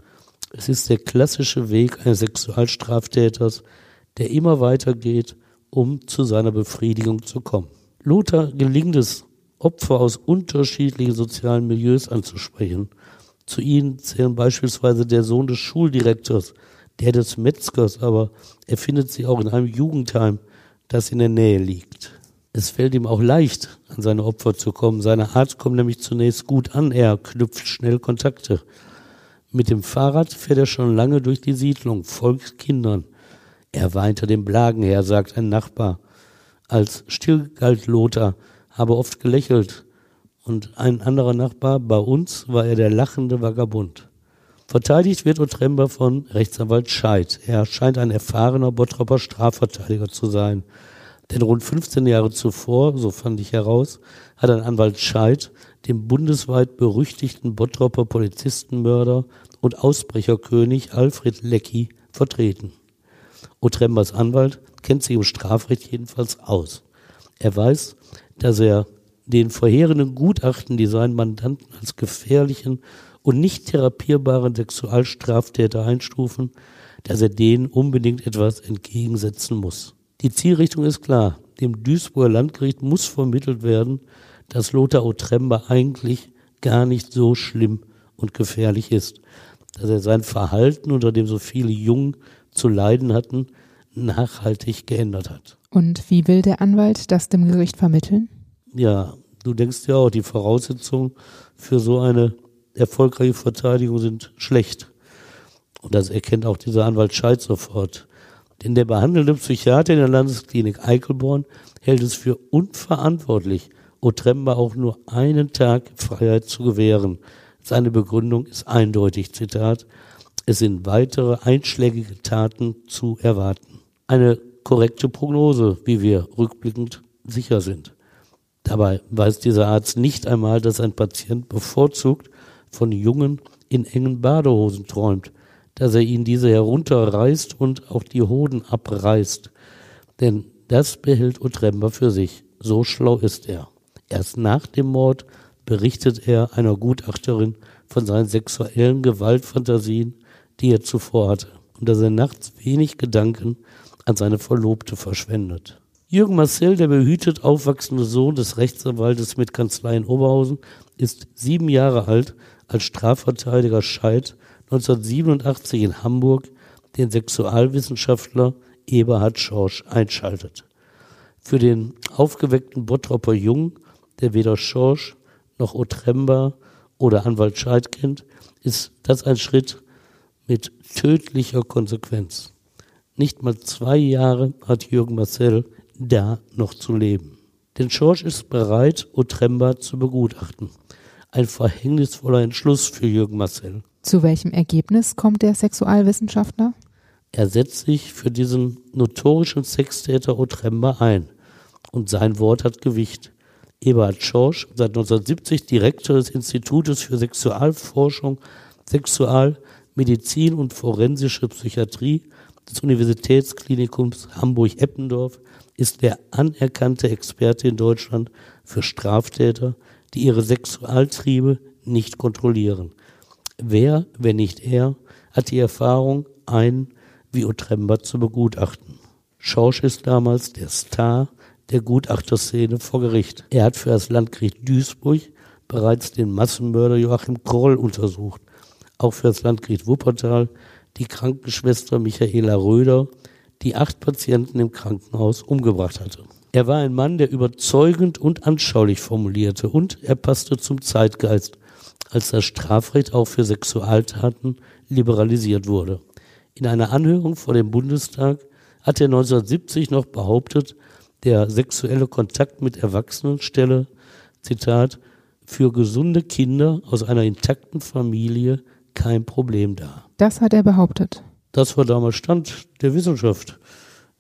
Es ist der klassische Weg eines Sexualstraftäters, der immer weitergeht, um zu seiner Befriedigung zu kommen. Lothar gelingt es, Opfer aus unterschiedlichen sozialen Milieus anzusprechen. Zu ihnen zählen beispielsweise der Sohn des Schuldirektors, der des Metzgers, aber er findet sie auch in einem Jugendheim, das in der Nähe liegt. Es fällt ihm auch leicht, an seine Opfer zu kommen. Seine Art kommt nämlich zunächst gut an. Er knüpft schnell Kontakte. Mit dem Fahrrad fährt er schon lange durch die Siedlung, folgt Kindern. Er war hinter dem Blagen her, sagt ein Nachbar. Als still galt Lothar, habe oft gelächelt. Und ein anderer Nachbar, bei uns war er der lachende Vagabund. Verteidigt wird Otremba von Rechtsanwalt Scheid. Er scheint ein erfahrener Bottropper Strafverteidiger zu sein. Denn rund 15 Jahre zuvor, so fand ich heraus, hat ein Anwalt Scheid den bundesweit berüchtigten Bottropper Polizistenmörder und Ausbrecherkönig Alfred Leckie vertreten. Otrembas Anwalt kennt sich im Strafrecht jedenfalls aus. Er weiß, dass er den vorherigen Gutachten, die seinen Mandanten als gefährlichen und nicht therapierbaren Sexualstraftäter einstufen, dass er denen unbedingt etwas entgegensetzen muss. Die Zielrichtung ist klar. Dem Duisburger Landgericht muss vermittelt werden, dass Lothar Otremba eigentlich gar nicht so schlimm und gefährlich ist, dass er sein Verhalten, unter dem so viele Jungen zu leiden hatten, nachhaltig geändert hat. Und wie will der Anwalt das dem Gericht vermitteln? Ja, du denkst ja auch, die Voraussetzungen für so eine erfolgreiche Verteidigung sind schlecht. Und das erkennt auch dieser Anwalt Scheid sofort. Denn der behandelnde Psychiater in der Landesklinik Eichelborn hält es für unverantwortlich, Otremba auch nur einen Tag Freiheit zu gewähren. Seine Begründung ist eindeutig, Zitat, es sind weitere einschlägige Taten zu erwarten. Eine korrekte Prognose, wie wir rückblickend sicher sind. Dabei weiß dieser Arzt nicht einmal, dass ein Patient bevorzugt von Jungen in engen Badehosen träumt, dass er ihnen diese herunterreißt und auch die Hoden abreißt. Denn das behält Utremba für sich. So schlau ist er. Erst nach dem Mord berichtet er einer Gutachterin von seinen sexuellen Gewaltfantasien, die er zuvor hatte, und dass er nachts wenig Gedanken an seine Verlobte verschwendet. Jürgen Marcel, der behütet aufwachsende Sohn des Rechtsanwaltes mit Kanzlei in Oberhausen, ist sieben Jahre alt, als Strafverteidiger Scheid 1987 in Hamburg den Sexualwissenschaftler Eberhard Schorsch einschaltet. Für den aufgeweckten Bottropper Jung, der weder Schorsch noch Otremba oder Anwalt Scheid kennt, ist das ein Schritt mit tödlicher Konsequenz. Nicht mal zwei Jahre hat Jürgen Marcel da noch zu leben. Denn Schorsch ist bereit, Otremba zu begutachten. Ein verhängnisvoller Entschluss für Jürgen Marcel. Zu welchem Ergebnis kommt der Sexualwissenschaftler? Er setzt sich für diesen notorischen Sextäter Otremba ein. Und sein Wort hat Gewicht. Eberhard Schorsch, seit 1970 Direktor des Institutes für Sexualforschung, Sexualmedizin und forensische Psychiatrie des Universitätsklinikums Hamburg-Eppendorf, ist der anerkannte Experte in Deutschland für Straftäter, die ihre Sexualtriebe nicht kontrollieren. Wer, wenn nicht er, hat die Erfahrung, einen wie Otremba zu begutachten. Schorsch ist damals der Star der Gutachterszene vor Gericht. Er hat für das Landgericht Duisburg bereits den Massenmörder Joachim Kroll untersucht. Auch für das Landgericht Wuppertal die Krankenschwester Michaela Röder, die acht Patienten im Krankenhaus umgebracht hatte. Er war ein Mann, der überzeugend und anschaulich formulierte und er passte zum Zeitgeist, als das Strafrecht auch für Sexualtaten liberalisiert wurde. In einer Anhörung vor dem Bundestag hat er 1970 noch behauptet, der sexuelle Kontakt mit Erwachsenen stelle, Zitat, für gesunde Kinder aus einer intakten Familie kein Problem dar. Das hat er behauptet. Das war damals Stand der Wissenschaft.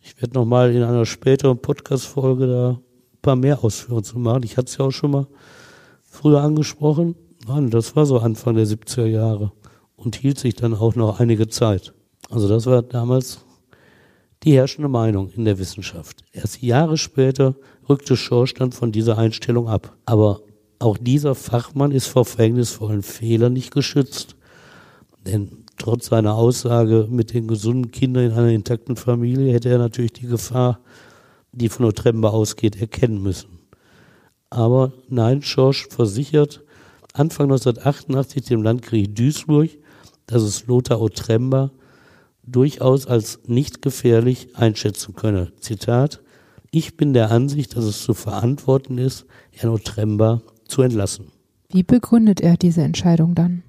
Ich werde nochmal in einer späteren Podcast-Folge da ein paar mehr Ausführungen zu machen. Ich hatte es ja auch schon mal früher angesprochen. Mann, das war so Anfang der 70er Jahre und hielt sich dann auch noch einige Zeit. Also das war damals die herrschende Meinung in der Wissenschaft. Erst Jahre später rückte Schorsch dann von dieser Einstellung ab. Aber auch dieser Fachmann ist vor verhängnisvollen Fehlern nicht geschützt. Denn trotz seiner Aussage mit den gesunden Kindern in einer intakten Familie hätte er natürlich die Gefahr, die von Otremba ausgeht, erkennen müssen. Aber nein, Schorsch versichert Anfang 1988 dem Landkrieg Duisburg, dass es Lothar Otremba durchaus als nicht gefährlich einschätzen könne. Zitat, ich bin der Ansicht, dass es zu verantworten ist, Herrn Otremba zu entlassen. Wie begründet er diese Entscheidung dann?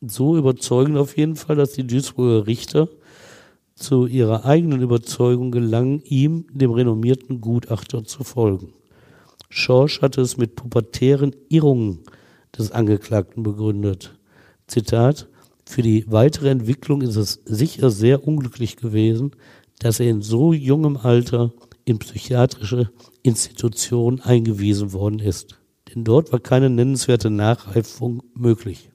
So überzeugend auf jeden Fall, dass die Duisburger Richter zu ihrer eigenen Überzeugung gelangen, ihm, dem renommierten Gutachter, zu folgen. Schorsch hatte es mit pubertären Irrungen des Angeklagten begründet. Zitat, für die weitere Entwicklung ist es sicher sehr unglücklich gewesen, dass er in so jungem Alter in psychiatrische Institutionen eingewiesen worden ist. Denn dort war keine nennenswerte Nachreifung möglich.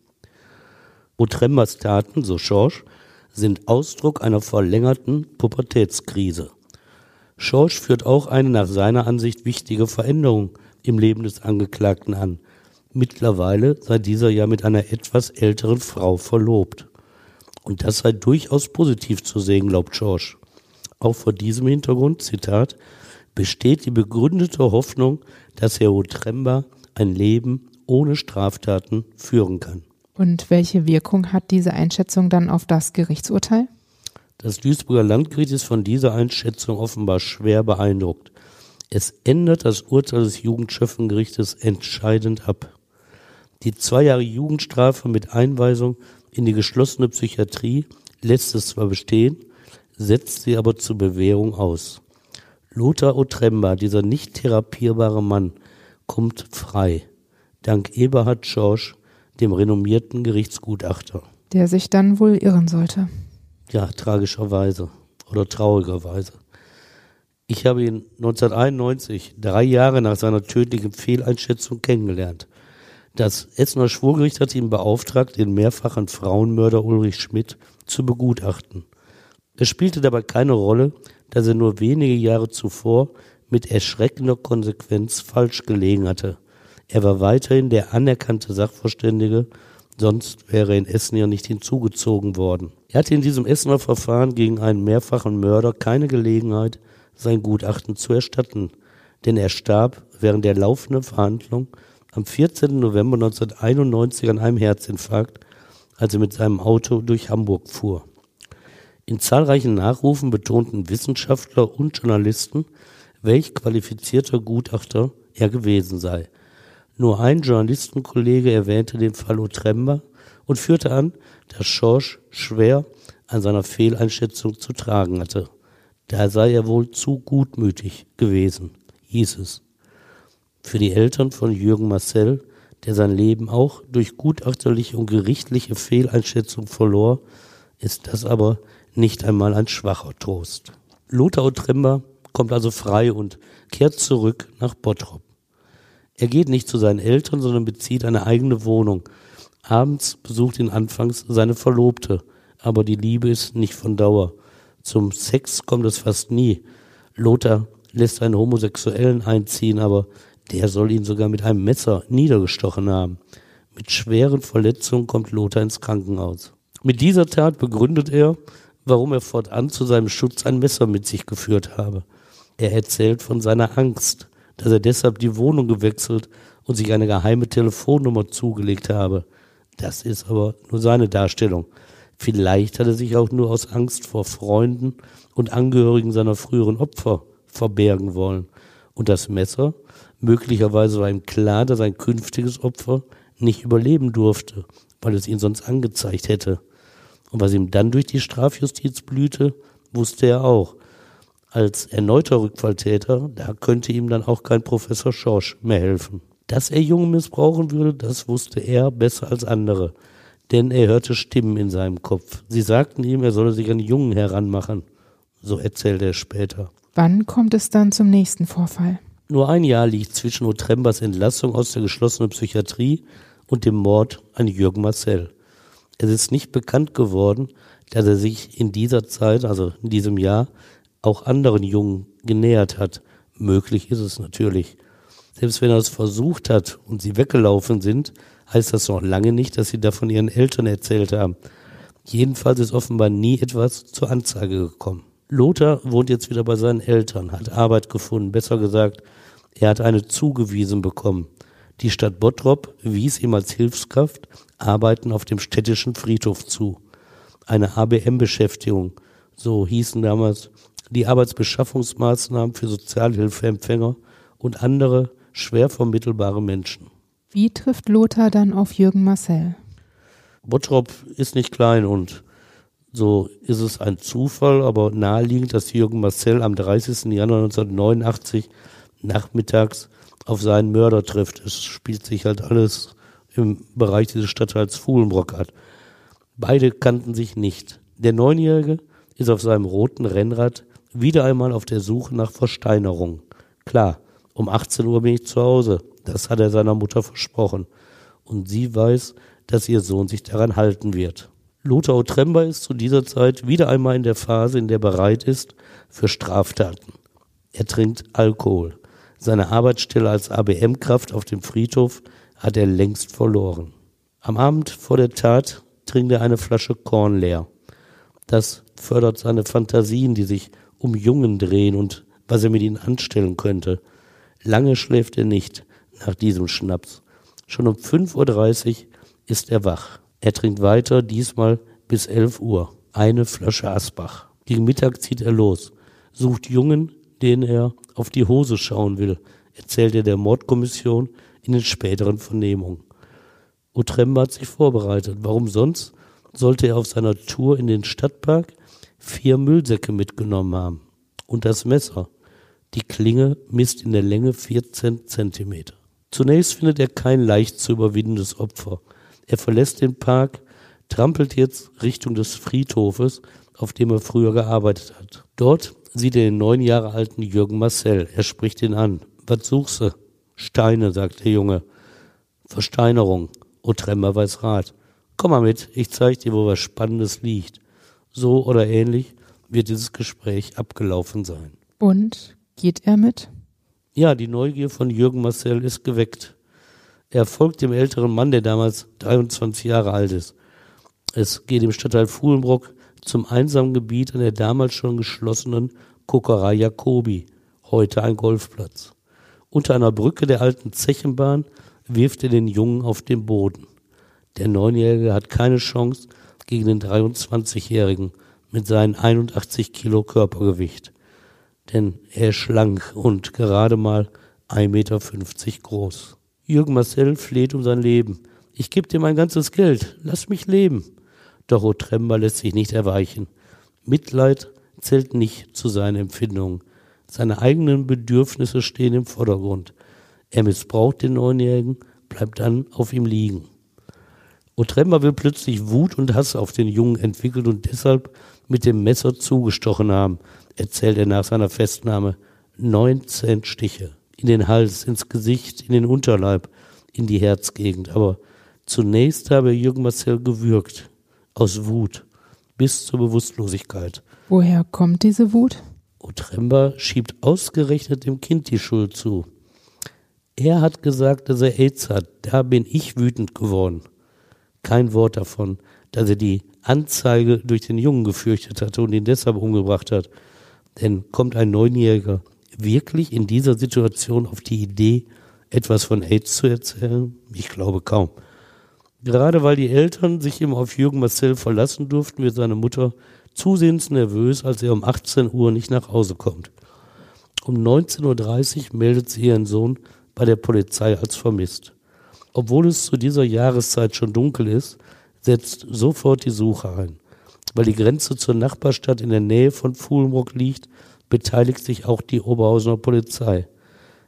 Otrembas Taten, so Schorsch, sind Ausdruck einer verlängerten Pubertätskrise. Schorsch führt auch eine nach seiner Ansicht wichtige Veränderung im Leben des Angeklagten an, Mittlerweile sei dieser ja mit einer etwas älteren Frau verlobt. Und das sei durchaus positiv zu sehen, glaubt George. Auch vor diesem Hintergrund, Zitat, besteht die begründete Hoffnung, dass Herr Otremba ein Leben ohne Straftaten führen kann. Und welche Wirkung hat diese Einschätzung dann auf das Gerichtsurteil? Das Duisburger Landgericht ist von dieser Einschätzung offenbar schwer beeindruckt. Es ändert das Urteil des Jugendschöffengerichtes entscheidend ab. Die zwei Jahre Jugendstrafe mit Einweisung in die geschlossene Psychiatrie lässt es zwar bestehen, setzt sie aber zur Bewährung aus. Lothar Otremba, dieser nicht therapierbare Mann, kommt frei. Dank Eberhard Schorsch, dem renommierten Gerichtsgutachter. Der sich dann wohl irren sollte. Ja, tragischerweise oder traurigerweise. Ich habe ihn 1991, drei Jahre nach seiner tödlichen Fehleinschätzung, kennengelernt. Das Essener Schwurgericht hat ihn beauftragt, den mehrfachen Frauenmörder Ulrich Schmidt zu begutachten. Es spielte dabei keine Rolle, dass er nur wenige Jahre zuvor mit erschreckender Konsequenz falsch gelegen hatte. Er war weiterhin der anerkannte Sachverständige, sonst wäre in Essen ja nicht hinzugezogen worden. Er hatte in diesem Essener Verfahren gegen einen mehrfachen Mörder keine Gelegenheit, sein Gutachten zu erstatten, denn er starb während der laufenden Verhandlung am 14. November 1991 an einem Herzinfarkt, als er mit seinem Auto durch Hamburg fuhr. In zahlreichen Nachrufen betonten Wissenschaftler und Journalisten, welch qualifizierter Gutachter er gewesen sei. Nur ein Journalistenkollege erwähnte den Fall Otremba und führte an, dass Schorsch schwer an seiner Fehleinschätzung zu tragen hatte. Da sei er wohl zu gutmütig gewesen, hieß es. Für die Eltern von Jürgen Marcel, der sein Leben auch durch gutachterliche und gerichtliche Fehleinschätzung verlor, ist das aber nicht einmal ein schwacher Trost. Lothar Otremba kommt also frei und kehrt zurück nach Bottrop. Er geht nicht zu seinen Eltern, sondern bezieht eine eigene Wohnung. Abends besucht ihn anfangs seine Verlobte, aber die Liebe ist nicht von Dauer. Zum Sex kommt es fast nie. Lothar lässt einen Homosexuellen einziehen, aber der soll ihn sogar mit einem Messer niedergestochen haben. Mit schweren Verletzungen kommt Lothar ins Krankenhaus. Mit dieser Tat begründet er, warum er fortan zu seinem Schutz ein Messer mit sich geführt habe. Er erzählt von seiner Angst, dass er deshalb die Wohnung gewechselt und sich eine geheime Telefonnummer zugelegt habe. Das ist aber nur seine Darstellung. Vielleicht hat er sich auch nur aus Angst vor Freunden und Angehörigen seiner früheren Opfer verbergen wollen. Und das Messer Möglicherweise war ihm klar, dass ein künftiges Opfer nicht überleben durfte, weil es ihn sonst angezeigt hätte. Und was ihm dann durch die Strafjustiz blühte, wusste er auch. Als erneuter Rückfalltäter, da könnte ihm dann auch kein Professor Schorsch mehr helfen. Dass er Jungen missbrauchen würde, das wusste er besser als andere. Denn er hörte Stimmen in seinem Kopf. Sie sagten ihm, er solle sich an Jungen heranmachen. So erzählte er später. Wann kommt es dann zum nächsten Vorfall? Nur ein Jahr liegt zwischen Otrembas Entlassung aus der geschlossenen Psychiatrie und dem Mord an Jürgen Marcel. Es ist nicht bekannt geworden, dass er sich in dieser Zeit, also in diesem Jahr, auch anderen Jungen genähert hat. Möglich ist es natürlich. Selbst wenn er es versucht hat und sie weggelaufen sind, heißt das noch lange nicht, dass sie davon ihren Eltern erzählt haben. Jedenfalls ist offenbar nie etwas zur Anzeige gekommen. Lothar wohnt jetzt wieder bei seinen Eltern, hat Arbeit gefunden, besser gesagt, er hat eine zugewiesen bekommen. Die Stadt Bottrop wies ihm als Hilfskraft Arbeiten auf dem städtischen Friedhof zu. Eine ABM-Beschäftigung, so hießen damals die Arbeitsbeschaffungsmaßnahmen für Sozialhilfeempfänger und andere schwer vermittelbare Menschen. Wie trifft Lothar dann auf Jürgen Marcel? Bottrop ist nicht klein und so ist es ein Zufall, aber naheliegend, dass Jürgen Marcel am 30. Januar 1989 nachmittags auf seinen Mörder trifft. Es spielt sich halt alles im Bereich dieses Stadtteils Fuhlenbrock ab. Beide kannten sich nicht. Der Neunjährige ist auf seinem roten Rennrad wieder einmal auf der Suche nach Versteinerung. Klar, um 18 Uhr bin ich zu Hause. Das hat er seiner Mutter versprochen. Und sie weiß, dass ihr Sohn sich daran halten wird. Lothar Otremba ist zu dieser Zeit wieder einmal in der Phase, in der er bereit ist für Straftaten. Er trinkt Alkohol. Seine Arbeitsstelle als ABM-Kraft auf dem Friedhof hat er längst verloren. Am Abend vor der Tat trinkt er eine Flasche Korn leer. Das fördert seine Fantasien, die sich um Jungen drehen und was er mit ihnen anstellen könnte. Lange schläft er nicht nach diesem Schnaps. Schon um 5.30 Uhr ist er wach. Er trinkt weiter, diesmal bis 11 Uhr. Eine Flasche Asbach. Gegen Mittag zieht er los, sucht Jungen, denen er auf die Hose schauen will, erzählt er der Mordkommission in den späteren Vernehmungen. Utremba hat sich vorbereitet. Warum sonst sollte er auf seiner Tour in den Stadtpark vier Müllsäcke mitgenommen haben? Und das Messer. Die Klinge misst in der Länge 14 Zentimeter. Zunächst findet er kein leicht zu überwindendes Opfer. Er verlässt den Park, trampelt jetzt Richtung des Friedhofes, auf dem er früher gearbeitet hat. Dort sieht er den neun Jahre alten Jürgen Marcel. Er spricht ihn an. Was suchst du? Steine, sagt der Junge. Versteinerung. Otremmer weiß Rat. Komm mal mit, ich zeig dir, wo was Spannendes liegt. So oder ähnlich wird dieses Gespräch abgelaufen sein. Und geht er mit? Ja, die Neugier von Jürgen Marcel ist geweckt. Er folgt dem älteren Mann, der damals 23 Jahre alt ist. Es geht im Stadtteil Fuhlenbrock zum einsamen Gebiet an der damals schon geschlossenen Kokerei Jacobi, heute ein Golfplatz. Unter einer Brücke der alten Zechenbahn wirft er den Jungen auf den Boden. Der Neunjährige hat keine Chance gegen den 23-Jährigen mit seinen 81 Kilo Körpergewicht. Denn er ist schlank und gerade mal 1,50 Meter groß. Jürgen Marcel fleht um sein Leben. Ich gebe dir mein ganzes Geld. Lass mich leben. Doch Otremba lässt sich nicht erweichen. Mitleid zählt nicht zu seinen Empfindungen. Seine eigenen Bedürfnisse stehen im Vordergrund. Er missbraucht den Neunjährigen, bleibt dann auf ihm liegen. Otremba will plötzlich Wut und Hass auf den Jungen entwickeln und deshalb mit dem Messer zugestochen haben, erzählt er nach seiner Festnahme. 19 Stiche. In den Hals, ins Gesicht, in den Unterleib, in die Herzgegend. Aber zunächst habe Jürgen Marcel gewürgt aus Wut bis zur Bewusstlosigkeit. Woher kommt diese Wut? Otremba schiebt ausgerechnet dem Kind die Schuld zu. Er hat gesagt, dass er AIDS hat. Da bin ich wütend geworden. Kein Wort davon, dass er die Anzeige durch den Jungen gefürchtet hatte und ihn deshalb umgebracht hat. Denn kommt ein Neunjähriger wirklich in dieser Situation auf die Idee, etwas von AIDS zu erzählen? Ich glaube kaum. Gerade weil die Eltern sich immer auf Jürgen Marcel verlassen durften, wird seine Mutter zusehends nervös, als er um 18 Uhr nicht nach Hause kommt. Um 19.30 Uhr meldet sie ihren Sohn bei der Polizei als vermisst. Obwohl es zu dieser Jahreszeit schon dunkel ist, setzt sofort die Suche ein. Weil die Grenze zur Nachbarstadt in der Nähe von Fuhlenbrock liegt, beteiligt sich auch die Oberhausener Polizei.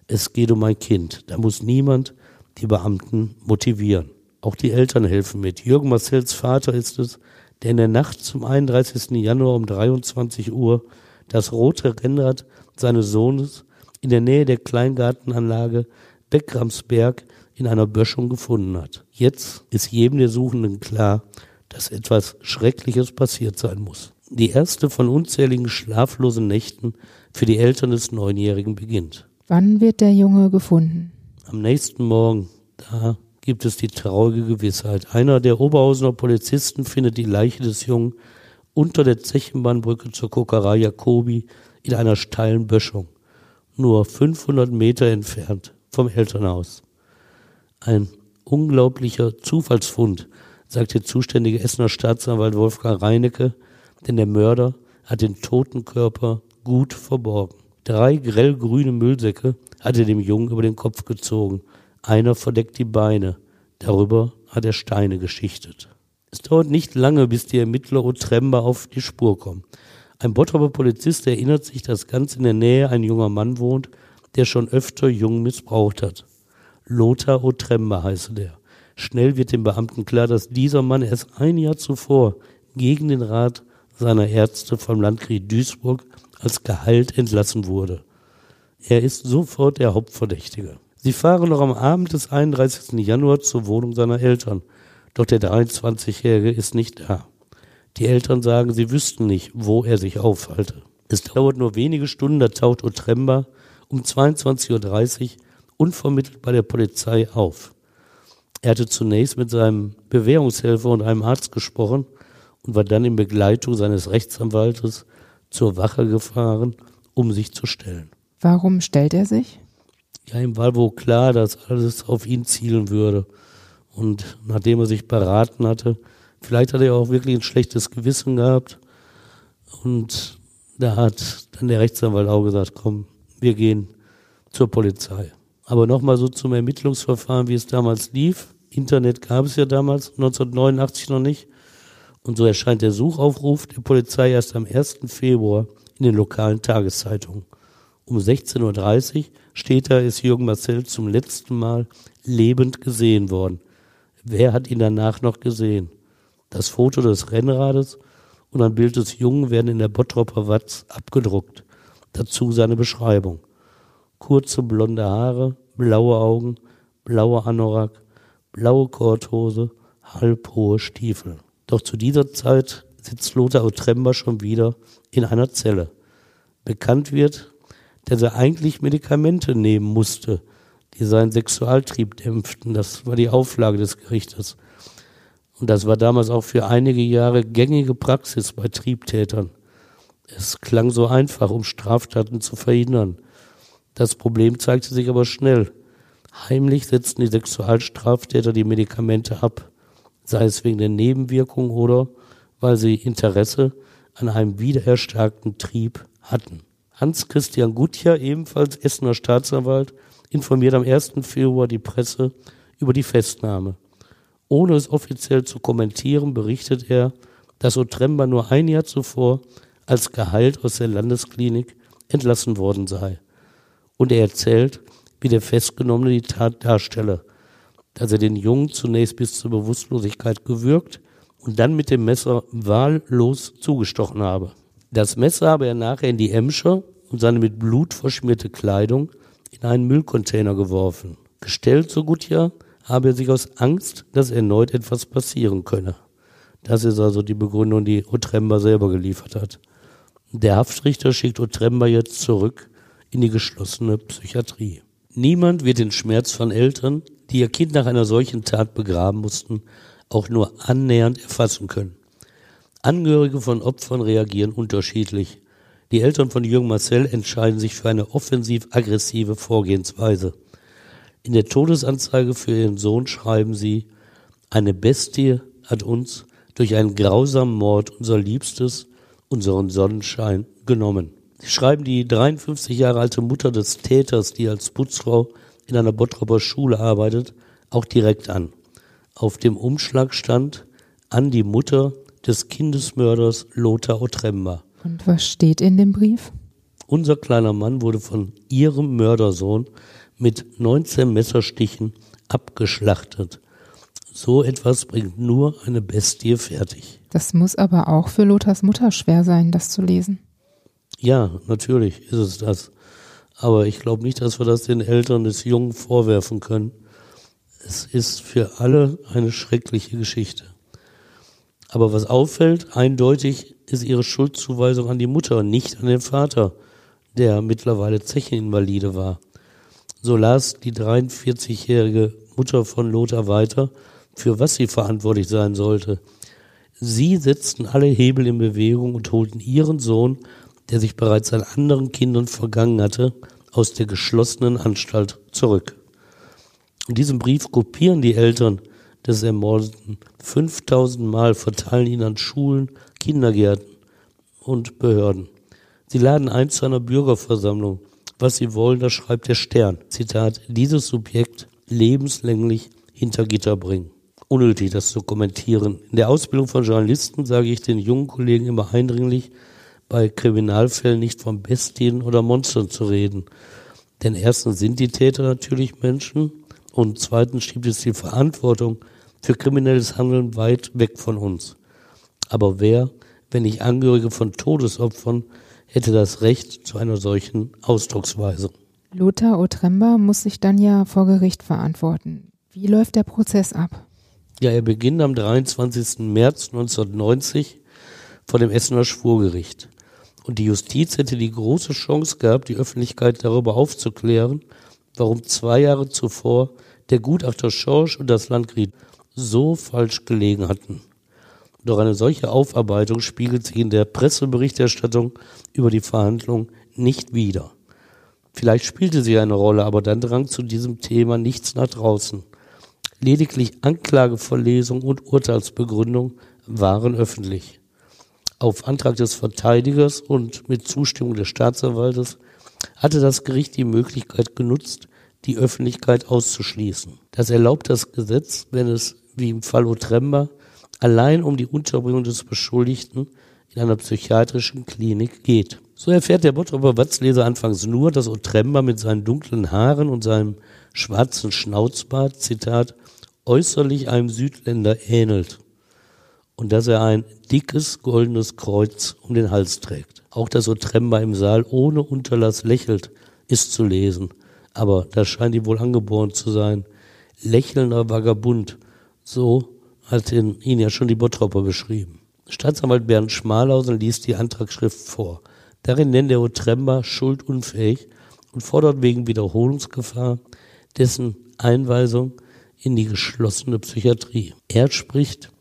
Es geht um ein Kind. Da muss niemand die Beamten motivieren. Auch die Eltern helfen mit. Jürgen Marcells Vater ist es, der in der Nacht zum 31. Januar um 23 Uhr das rote Rennrad seines Sohnes in der Nähe der Kleingartenanlage Beckramsberg in einer Böschung gefunden hat. Jetzt ist jedem der Suchenden klar, dass etwas Schreckliches passiert sein muss. die erste von unzähligen schlaflosen Nächten für die Eltern des Neunjährigen beginnt. Wann wird der Junge gefunden? Am nächsten Morgen, da gibt es die traurige Gewissheit. Einer der Oberhausener Polizisten findet die Leiche des Jungen unter der Zechenbahnbrücke zur Kokerei Jacobi in einer steilen Böschung, nur 500 Meter entfernt vom Elternhaus. Ein unglaublicher Zufallsfund, sagt der zuständige Essener Staatsanwalt Wolfgang Reinecke, denn der Mörder hat den toten Körper gut verborgen. Drei grellgrüne Müllsäcke hat er dem Jungen über den Kopf gezogen. Einer verdeckt die Beine. Darüber hat er Steine geschichtet. Es dauert nicht lange, bis die Ermittler Otremba auf die Spur kommen. Ein Bottroper Polizist erinnert sich, dass ganz in der Nähe ein junger Mann wohnt, der schon öfter Jungen missbraucht hat. Lothar Otremba heiße der. Schnell wird dem Beamten klar, dass dieser Mann erst ein Jahr zuvor gegen den Rat seiner Ärzte vom Landkrieg Duisburg als Gehalt entlassen wurde. Er ist sofort der Hauptverdächtige. Sie fahren noch am Abend des 31. Januar zur Wohnung seiner Eltern, doch der 23-Jährige ist nicht da. Die Eltern sagen, sie wüssten nicht, wo er sich aufhalte. Es dauert nur wenige Stunden, da taucht Otremba um 22.30 Uhr unvermittelt bei der Polizei auf. Er hatte zunächst mit seinem Bewährungshelfer und einem Arzt gesprochen und war dann in Begleitung seines Rechtsanwaltes zur Wache gefahren, um sich zu stellen. Warum stellt er sich? Ja, ihm war wohl klar, dass alles auf ihn zielen würde. Und nachdem er sich beraten hatte, vielleicht hat er auch wirklich ein schlechtes Gewissen gehabt. Und da hat dann der Rechtsanwalt auch gesagt, komm, wir gehen zur Polizei. Aber nochmal so zum Ermittlungsverfahren, wie es damals lief. Internet gab es ja damals, 1989 noch nicht. Und so erscheint der Suchaufruf der Polizei erst am 1. Februar in den lokalen Tageszeitungen. Um 16.30 Uhr steht da, ist Jürgen Marcel zum letzten Mal lebend gesehen worden. Wer hat ihn danach noch gesehen? Das Foto des Rennrades und ein Bild des Jungen werden in der Bottropper Watz abgedruckt. Dazu seine Beschreibung. Kurze blonde Haare, blaue Augen, blauer Anorak, blaue Korthose, halbhohe Stiefel. Doch zu dieser Zeit sitzt Lothar Otremba schon wieder in einer Zelle. Bekannt wird, dass er eigentlich Medikamente nehmen musste, die seinen Sexualtrieb dämpften. Das war die Auflage des Gerichtes. Und das war damals auch für einige Jahre gängige Praxis bei Triebtätern. Es klang so einfach, um Straftaten zu verhindern. Das Problem zeigte sich aber schnell. Heimlich setzten die Sexualstraftäter die Medikamente ab, sei es wegen der Nebenwirkungen oder weil sie Interesse an einem wiedererstarkten Trieb hatten. Hans-Christian Gutjahr, ebenfalls Essener Staatsanwalt, informiert am 1. Februar die Presse über die Festnahme. Ohne es offiziell zu kommentieren, berichtet er, dass Otremba nur ein Jahr zuvor als Gehalt aus der Landesklinik entlassen worden sei. Und er erzählt, wie der Festgenommene die Tat darstelle, dass er den Jungen zunächst bis zur Bewusstlosigkeit gewürgt und dann mit dem Messer wahllos zugestochen habe. Das Messer habe er nachher in die Emscher und seine mit Blut verschmierte Kleidung in einen Müllcontainer geworfen. Gestellt, so gut ja, habe er sich aus Angst, dass erneut etwas passieren könne. Das ist also die Begründung, die Otremba selber geliefert hat. Der Haftrichter schickt Otremba jetzt zurück in die geschlossene Psychiatrie. Niemand wird den Schmerz von Eltern, die ihr Kind nach einer solchen Tat begraben mussten, auch nur annähernd erfassen können. Angehörige von Opfern reagieren unterschiedlich. Die Eltern von Jürgen Marcel entscheiden sich für eine offensiv-aggressive Vorgehensweise. In der Todesanzeige für ihren Sohn schreiben sie, eine Bestie hat uns durch einen grausamen Mord unser Liebstes, unseren Sonnenschein, genommen. Sie schreiben die 53 Jahre alte Mutter des Täters, die als Putzfrau in einer Bottroper Schule arbeitet, auch direkt an. Auf dem Umschlag stand an die Mutter des Kindesmörders Lothar Otremba. Und was steht in dem Brief? Unser kleiner Mann wurde von ihrem Mördersohn mit 19 Messerstichen abgeschlachtet. So etwas bringt nur eine Bestie fertig. Das muss aber auch für Lothars Mutter schwer sein, das zu lesen. Ja, natürlich ist es das. Aber ich glaube nicht, dass wir das den Eltern des Jungen vorwerfen können. Es ist für alle eine schreckliche Geschichte. Aber was auffällt, eindeutig ist ihre Schuldzuweisung an die Mutter, nicht an den Vater, der mittlerweile Zecheninvalide war. So las die 43-jährige Mutter von Lothar weiter, für was sie verantwortlich sein sollte. Sie setzten alle Hebel in Bewegung und holten ihren Sohn, der sich bereits an anderen Kindern vergangen hatte, aus der geschlossenen Anstalt zurück. In diesem Brief kopieren die Eltern des Ermordeten 5000 Mal, verteilen ihn an Schulen, Kindergärten und Behörden. Sie laden ein zu einer Bürgerversammlung. Was sie wollen, das schreibt der Stern. Zitat, dieses Subjekt lebenslänglich hinter Gitter bringen. Unnötig, das zu kommentieren. In der Ausbildung von Journalisten sage ich den jungen Kollegen immer eindringlich, bei Kriminalfällen nicht von Bestien oder Monstern zu reden. Denn erstens sind die Täter natürlich Menschen und zweitens schiebt es die Verantwortung für kriminelles Handeln weit weg von uns. Aber wer, wenn nicht Angehörige von Todesopfern, hätte das Recht zu einer solchen Ausdrucksweise? Lothar Otremba muss sich dann ja vor Gericht verantworten. Wie läuft der Prozess ab? Ja, er beginnt am 23. März 1990 vor dem Essener Schwurgericht. Und die Justiz hätte die große Chance gehabt, die Öffentlichkeit darüber aufzuklären, warum zwei Jahre zuvor der Gutachter Schorsch und das Landgericht so falsch gelegen hatten. Doch eine solche Aufarbeitung spiegelt sich in der Presseberichterstattung über die Verhandlung nicht wider. Vielleicht spielte sie eine Rolle, aber dann drang zu diesem Thema nichts nach draußen. Lediglich Anklageverlesung und Urteilsbegründung waren öffentlich. Auf Antrag des Verteidigers und mit Zustimmung des Staatsanwaltes hatte das Gericht die Möglichkeit genutzt, die Öffentlichkeit auszuschließen. Das erlaubt das Gesetz, wenn es, wie im Fall Otremba, allein um die Unterbringung des Beschuldigten in einer psychiatrischen Klinik geht. So erfährt der Bottroper Watzleser anfangs nur, dass Otremba mit seinen dunklen Haaren und seinem schwarzen Schnauzbart, Zitat, äußerlich einem Südländer ähnelt und dass er ein dickes goldenes Kreuz um den Hals trägt. Auch dass Otremba im Saal ohne Unterlass lächelt, ist zu lesen. Aber das scheint ihm wohl angeboren zu sein. Lächelnder Vagabund, so hat ihn, ihn ja schon die Bottropper beschrieben. Staatsanwalt Bernd Schmalhausen liest die Antragsschrift vor. Darin nennt er Otremba schuldunfähig und fordert wegen Wiederholungsgefahr dessen Einweisung in die geschlossene Psychiatrie. Er spricht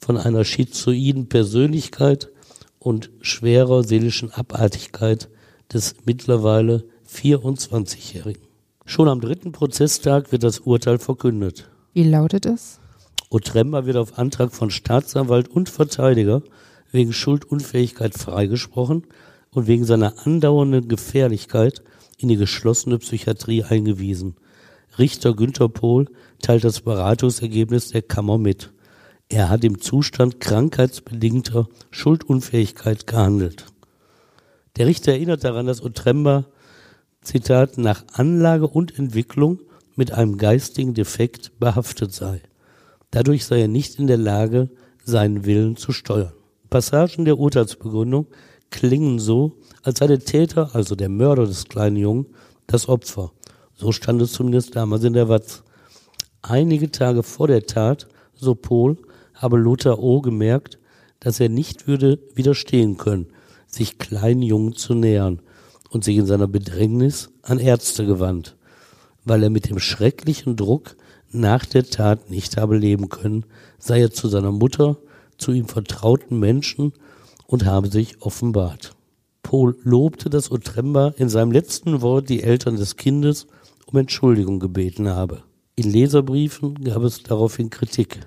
von einer schizoiden Persönlichkeit und schwerer seelischen Abartigkeit des mittlerweile 24-Jährigen. Schon am dritten Prozesstag wird das Urteil verkündet. Wie lautet es? Otremba wird auf Antrag von Staatsanwalt und Verteidiger wegen Schuldunfähigkeit freigesprochen und wegen seiner andauernden Gefährlichkeit in die geschlossene Psychiatrie eingewiesen. Richter Günther Pohl teilt das Beratungsergebnis der Kammer mit. Er hat im Zustand krankheitsbedingter Schuldunfähigkeit gehandelt. Der Richter erinnert daran, dass Otremba, Zitat, nach Anlage und Entwicklung mit einem geistigen Defekt behaftet sei. Dadurch sei er nicht in der Lage, seinen Willen zu steuern. Passagen der Urteilsbegründung klingen so, als sei der Täter, also der Mörder des kleinen Jungen, das Opfer. So stand es zumindest damals in der Watz. Einige Tage vor der Tat, so Pohl, habe Lothar O. gemerkt, dass er nicht würde widerstehen können, sich kleinen Jungen zu nähern und sich in seiner Bedrängnis an Ärzte gewandt, weil er mit dem schrecklichen Druck nach der Tat nicht habe leben können, sei er zu seiner Mutter, zu ihm vertrauten Menschen und habe sich offenbart. Paul lobte, dass Otremba in seinem letzten Wort die Eltern des Kindes um Entschuldigung gebeten habe. In Leserbriefen gab es daraufhin Kritik,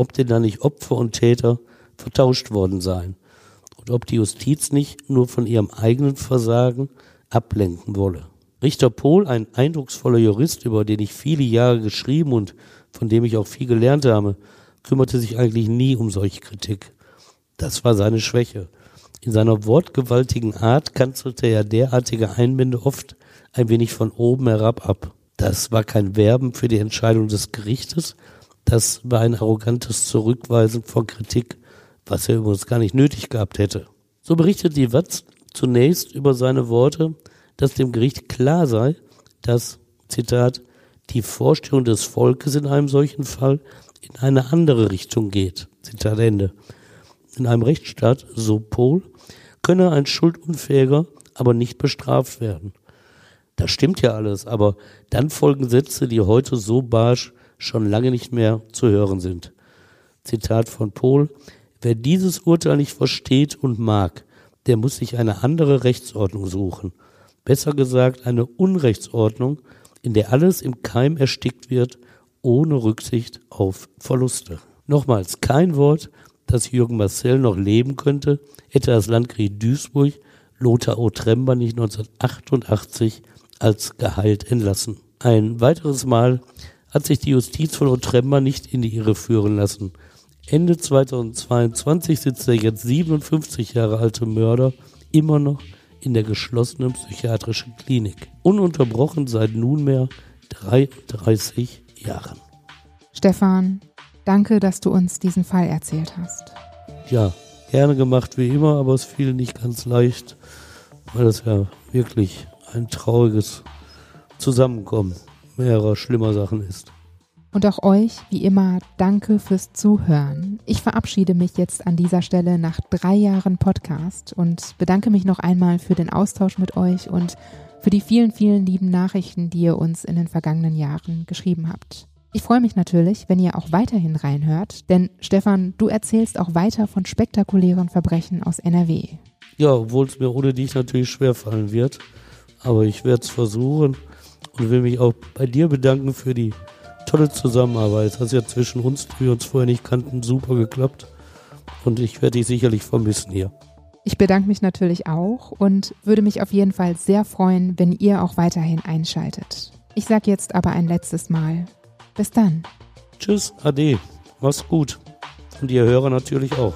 ob denn da nicht Opfer und Täter vertauscht worden seien und ob die Justiz nicht nur von ihrem eigenen Versagen ablenken wolle. Richter Pohl, ein eindrucksvoller Jurist, über den ich viele Jahre geschrieben und von dem ich auch viel gelernt habe, kümmerte sich eigentlich nie um solche Kritik. Das war seine Schwäche. In seiner wortgewaltigen Art kanzelte er derartige Einwände oft ein wenig von oben herab ab. Das war kein Werben für die Entscheidung des Gerichtes, das war ein arrogantes Zurückweisen von Kritik, was er übrigens gar nicht nötig gehabt hätte. So berichtet die Watz zunächst über seine Worte, dass dem Gericht klar sei, dass, Zitat, die Vorstellung des Volkes in einem solchen Fall in eine andere Richtung geht. Zitat Ende. in einem Rechtsstaat, so Pohl, könne ein Schuldunfähiger aber nicht bestraft werden. Das stimmt ja alles, aber dann folgen Sätze, die heute so barsch schon lange nicht mehr zu hören sind. Zitat von Pohl, wer dieses Urteil nicht versteht und mag, der muss sich eine andere Rechtsordnung suchen. Besser gesagt eine Unrechtsordnung, in der alles im Keim erstickt wird, ohne Rücksicht auf Verluste. Nochmals, kein Wort, dass Jürgen Marcel noch leben könnte, hätte das Landgericht Duisburg Lothar O. Trember nicht 1988 als geheilt entlassen. Ein weiteres Mal hat sich die Justiz von Otremba nicht in die Irre führen lassen. Ende 2022 sitzt der jetzt 57 Jahre alte Mörder immer noch in der geschlossenen psychiatrischen Klinik. Ununterbrochen seit nunmehr 33 Jahren. Stefan, danke, dass du uns diesen Fall erzählt hast. Ja, gerne gemacht wie immer, aber es fiel nicht ganz leicht, weil es ja wirklich ein trauriges Zusammenkommen mehrerer schlimmer Sachen ist. Und auch euch, wie immer, danke fürs Zuhören. Ich verabschiede mich jetzt an dieser Stelle nach drei Jahren Podcast und bedanke mich noch einmal für den Austausch mit euch und für die vielen, vielen lieben Nachrichten, die ihr uns in den vergangenen Jahren geschrieben habt. Ich freue mich natürlich, wenn ihr auch weiterhin reinhört, denn Stefan, du erzählst auch weiter von spektakulären Verbrechen aus NRW. Ja, obwohl es mir ohne dich natürlich schwerfallen wird, aber ich werde es versuchen und will mich auch bei dir bedanken für die tolle Zusammenarbeit. Das hat ja zwischen uns, die wir uns vorher nicht kannten, super geklappt. Und ich werde dich sicherlich vermissen hier. Ich bedanke mich natürlich auch und würde mich auf jeden Fall sehr freuen, wenn ihr auch weiterhin einschaltet. Ich sage jetzt aber ein letztes Mal. Bis dann. Tschüss, Ade. Mach's gut. Und ihr Hörer natürlich auch.